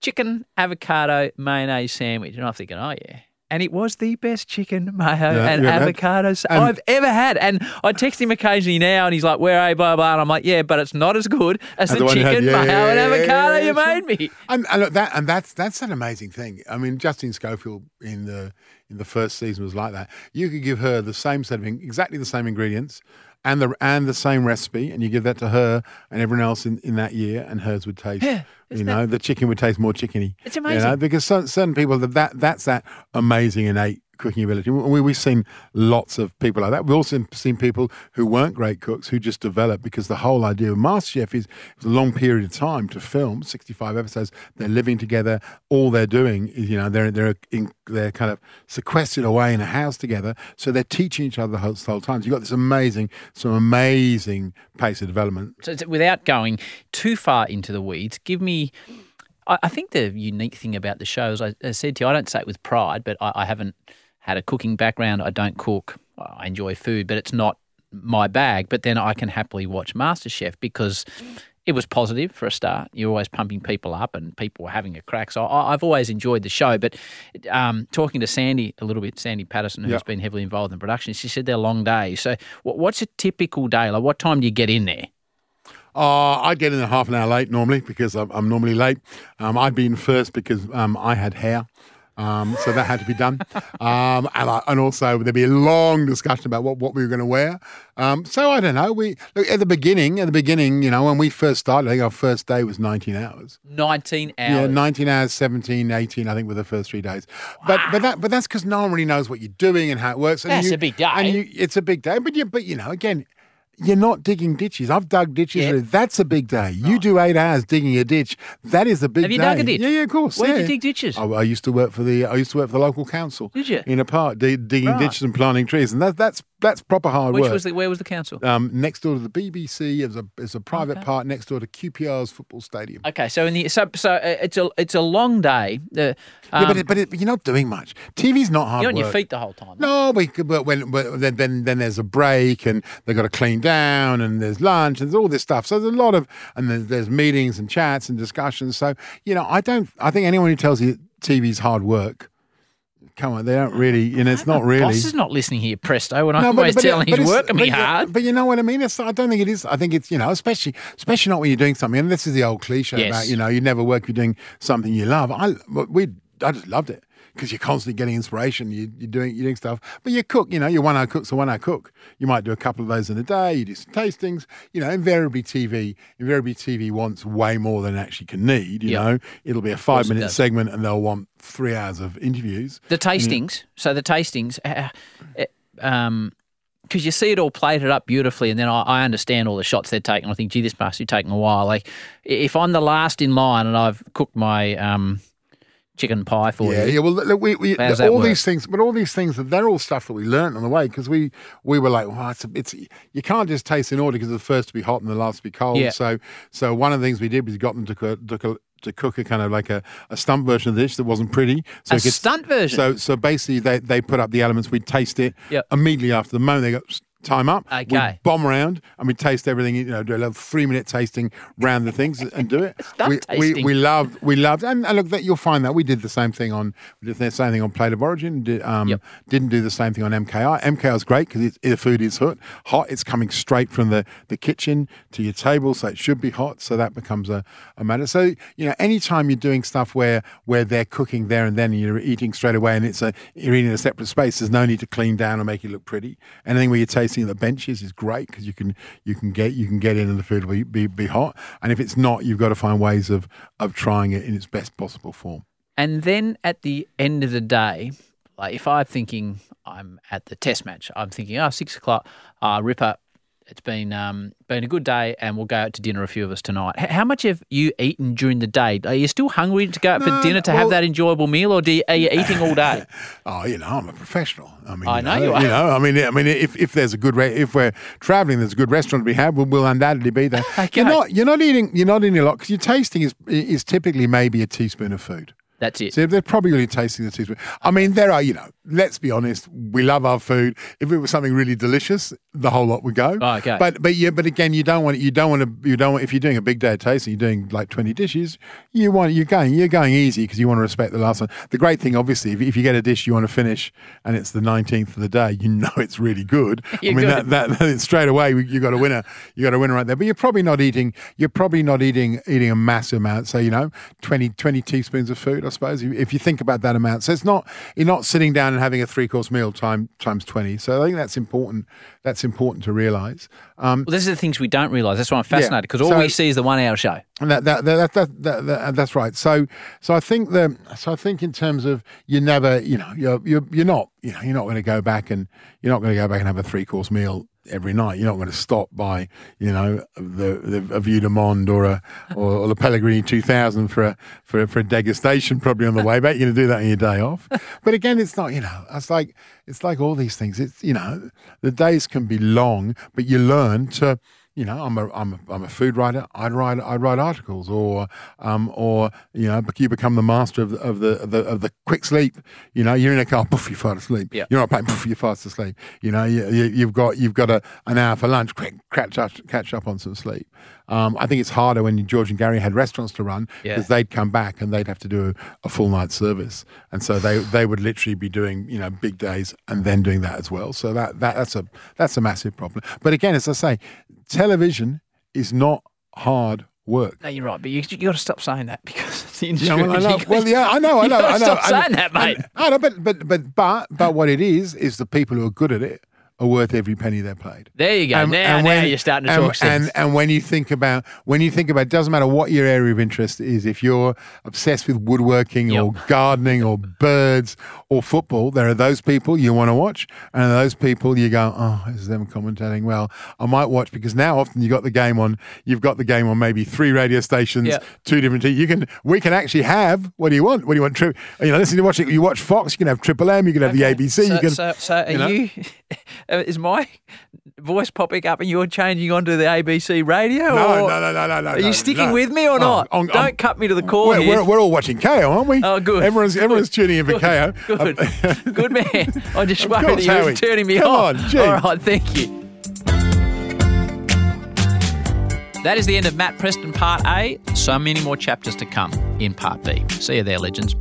chicken avocado mayonnaise sandwich. And I'm thinking, oh, yeah. And it was the best chicken *laughs* mayo Yeah, and yeah, that- avocado s- and- I've ever had. And I text him occasionally now, and he's like, "Where are you?" Blah blah. And I'm like, "Yeah, but it's not as good as the you had- chicken yeah, mayo yeah, and avocado you made me." And, and look, that and that's that's an amazing thing. I mean, Justine Schofield in the in the first season was like that. You could give her the same set of exactly the same ingredients and the and the same recipe, and you give that to her and everyone else in, in that year, and hers would taste. Yeah, you know, the chicken would taste more chickeny. It's You know, amazing. because certain, certain people that, that that's that amazing innate cooking ability. We, we've seen lots of people like that. We've also seen people who weren't great cooks who just developed because the whole idea of MasterChef is it's a long period of time to film 65 episodes. They're living together. All they're doing is, you know, they're they're in, they're kind of sequestered away in a house together. So they're teaching each other the whole, the whole time. So you've got this amazing, some amazing pace of development. So without going too far into the weeds, give me. I, think the unique thing about the show, as I, I said to you, I don't say it with pride, but I, I haven't had a cooking background. I don't cook. I enjoy food, but it's not my bag. But then I can happily watch MasterChef because it was positive for a start. You're always pumping people up, and people were having a crack. So I, I've always enjoyed the show. But um, talking to Sandy a little bit, Sandy Patterson, who's Yeah. been heavily involved in production, she said they're long days. So what's a typical day? Like, what time do you get in there? Uh, I get in a half an hour late normally because I'm, I'm normally late. Um, I'd been first because um, I had hair. Um, so that had to be done. Um, and, I, and also there'd be a long discussion about what, what we were going to wear. Um, so I don't know. We look at the beginning, at the beginning, you know, when we first started, I think our first day was 19 hours. 19 hours. Yeah, 19 hours, 17, 18, I think were the first three days. But but that but that's because no one really knows what you're doing and how it works. And That's you- a big day. And you, it's a big day. But you but you know, again, you're not digging ditches. I've dug ditches. Yeah. That's a big day. You oh. do eight hours digging a ditch. That is a big day. Have you day. dug a ditch? Yeah, yeah, of course. Where'd you dig ditches? I, I used to work for the I used to work for the local council. Did you? In a park, di- digging Right. ditches and planting trees, and that, that's that's proper hard Which work. was the, where was the council? um, next door to the BBC, there's a there's a private Okay. park next door to QPR's football stadium. Okay, so in the so, so uh, it's a it's a long day. Uh, um, yeah, but, it, but, it, but you're not doing much. TV's not hard you're on your feet the whole time. No, but, but when but then, then then there's a break and they've got to clean down and there's lunch and there's all this stuff. So there's a lot of and there's, there's meetings and chats and discussions. So you know, I don't. I think anyone who tells you TV's hard work, come on, they don't really. You know, it's not really. Boss is not listening here, Presto, and I'm No, always but- telling but he's it's- working me hard. But you know what I mean? It's, I don't think it is. I think it's, you know, especially especially not when you're doing something. And this is the old cliche Yes. about, you know, you never work you're doing something you love. I, we, I just loved it because you're constantly getting inspiration. You, you're doing you're doing stuff. But you cook, you know, you're one hour cook's a one hour cook. You might do a couple of those in a day. You do some tastings. You know, invariably TV, invariably TV wants way more than it actually can need. You Yeah. know, it'll be a five minute segment and they'll want three hours of interviews. the tastings. So the tastings. Uh, um, because you see it all plated up beautifully, and then I, I understand all the shots they're taking. I think, gee, this must be taking a while. Like if I'm the last in line and I've cooked my um, chicken pie for Yeah, you, yeah. Well, look, we, we all work? these things, but all these things, that they're all stuff that we learnt on the way because we we were like, well, it's, a, it's you can't just taste in order because the first to be hot and the last to be cold. Yeah. So so one of the things we did was got them to cook, to cook, to cook a kind of like a, a stunt version of the dish that wasn't pretty. So A stunt version? So so basically, they they put up the elements. We'd taste it Yep. immediately after the moment. They got time up. Okay. We bomb round and we taste everything. You know, do a little three minute tasting round the things and do it. We, we tasting. we loved we loved and, and look that you'll find that we did the same thing on we did the same thing on Plate of Origin. Did, um, Yep. Didn't do the same thing on MKR. MKR is great because the food is hot. Hot. It's coming straight from the, the kitchen to your table, so it should be hot. So that becomes a, a matter. So you know, anytime you're doing stuff where where they're cooking there and then, and you're eating straight away, and it's a you're eating in a separate space. There's no need to clean down or make it look pretty. Anything where you're at the benches is great because you can you can get you can get in and the food will be, be, be hot. And if it's not, you've got to find ways of of trying it in its best possible form. And then at the end of the day, like if I'm thinking I'm at the test match, I'm thinking, oh, six o'clock, uh, Ripper, it's been um, been a good day, and we'll go out to dinner. A few of us tonight. H- how much have you eaten during the day? Are you still hungry to go out No, for dinner to well- have that enjoyable meal, or do you, are you *laughs* eating all day? Oh, you know, I'm a professional. I mean, I you know know, you are. You know, I mean, I mean, if, if there's a good re- if we're traveling, there's a good restaurant to be had. We'll, we'll undoubtedly be there. *laughs* Okay. You're not you're not eating you're not eating a lot because your tasting is is typically maybe a teaspoon of food. That's it. So they're probably only tasting the teaspoon. I mean, there are, you know, let's be honest, we love our food. If it was something really delicious, the whole lot would go. Oh, okay. But but yeah, but again, you don't want you don't want to you don't want, if you're doing a big day of tasting, you're doing like 20 dishes, you want you're going you're going easy because you want to respect the last one. The great thing, obviously, if, if you get a dish you want to finish and it's the 19th of the day, you know it's really good. *laughs* I mean, good. that, that, that *laughs* straight away you got a winner. You got a winner right there. But you're probably not eating. You're probably not eating eating a massive amount. So you know, 20, 20 teaspoons of food, I suppose. If you think about that amount, so it's not you're not sitting down and having a three course meal time times twenty. So I think that's important. That's important to realise. Um, Well, these are the things we don't realise. That's why I'm fascinated because all So- we see is the one-hour show. and that, that, that, that, that, that, that's right. So, so I think the, so I think in terms of you never, you know, you're, you're, you're not, you know, you're not going to go back and you're not going to go back and have a three course meal every night. You're not going to stop by, you know, the, the a Vue de Monde or a, or, or the Pellegrini 2000 for a, for a, for a degustation probably on the way back. You're going to do that on your day off. But again, it's not, you know, it's like, it's like all these things. It's, you know, the days can be long, but you learn to, you know, I'm a I'm a, I'm a food writer. I'd write I'd write articles, or um, or you know, you become the master of the of the of the, of the quick sleep. You know, you're in a car, *laughs* poof, you fall asleep. Yeah. You're not playing, poof, you fast asleep. You know, you, you, you've got you've got a, an hour for lunch. Quick, catch up, catch up on some sleep. Um, I think it's harder when George and Gary had restaurants to run Yeah. because they'd come back and they'd have to do a, a full night service, and so they they would literally be doing you know big days and then doing that as well. So that, that that's a that's a massive problem. But again, as I say, television is not hard work. No, you're right, but you you got to stop saying that because *laughs* it's the industry. Yeah, well, I know. Well, yeah, I know, I *laughs* know, I know. Stop I know. saying that, mate. I know, but but but but but what it is is the people who are good at it are worth every penny they're paid. There you go. now, now you're starting to and, talk sense. And, and when you think about when you think about, it doesn't matter what your area of interest is. If you're obsessed with woodworking or gardening or birds or football, there are those people you want to watch, and those people you go, oh, is them commentating. Well, I might watch because now often you got the game on. You've got the game on maybe three radio stations, Yep. two different. T- you can we can actually have what do you want? What do you want? Tri- you know, listen to watch it. You watch Fox. You can have Triple M. You can have the ABC. So, you can. so, so are you you, know? *laughs* Uh, is my *laughs* voice popping up and you're changing onto the ABC radio? No, or no, no, no, no, no. Are you sticking no. with me or Oh, not? I'm- Don't I'm- cut me to the core We're, we're, we're all watching KO, aren't we? Oh, good. Everyone's everyone's tuning in for KO. Good, um, *laughs* good man. *laughs* I just worried course, you were turning me Come on. on. All right, thank you. That is the end of Matt Preston Part A. So many more chapters to come in Part B. See you there, legends.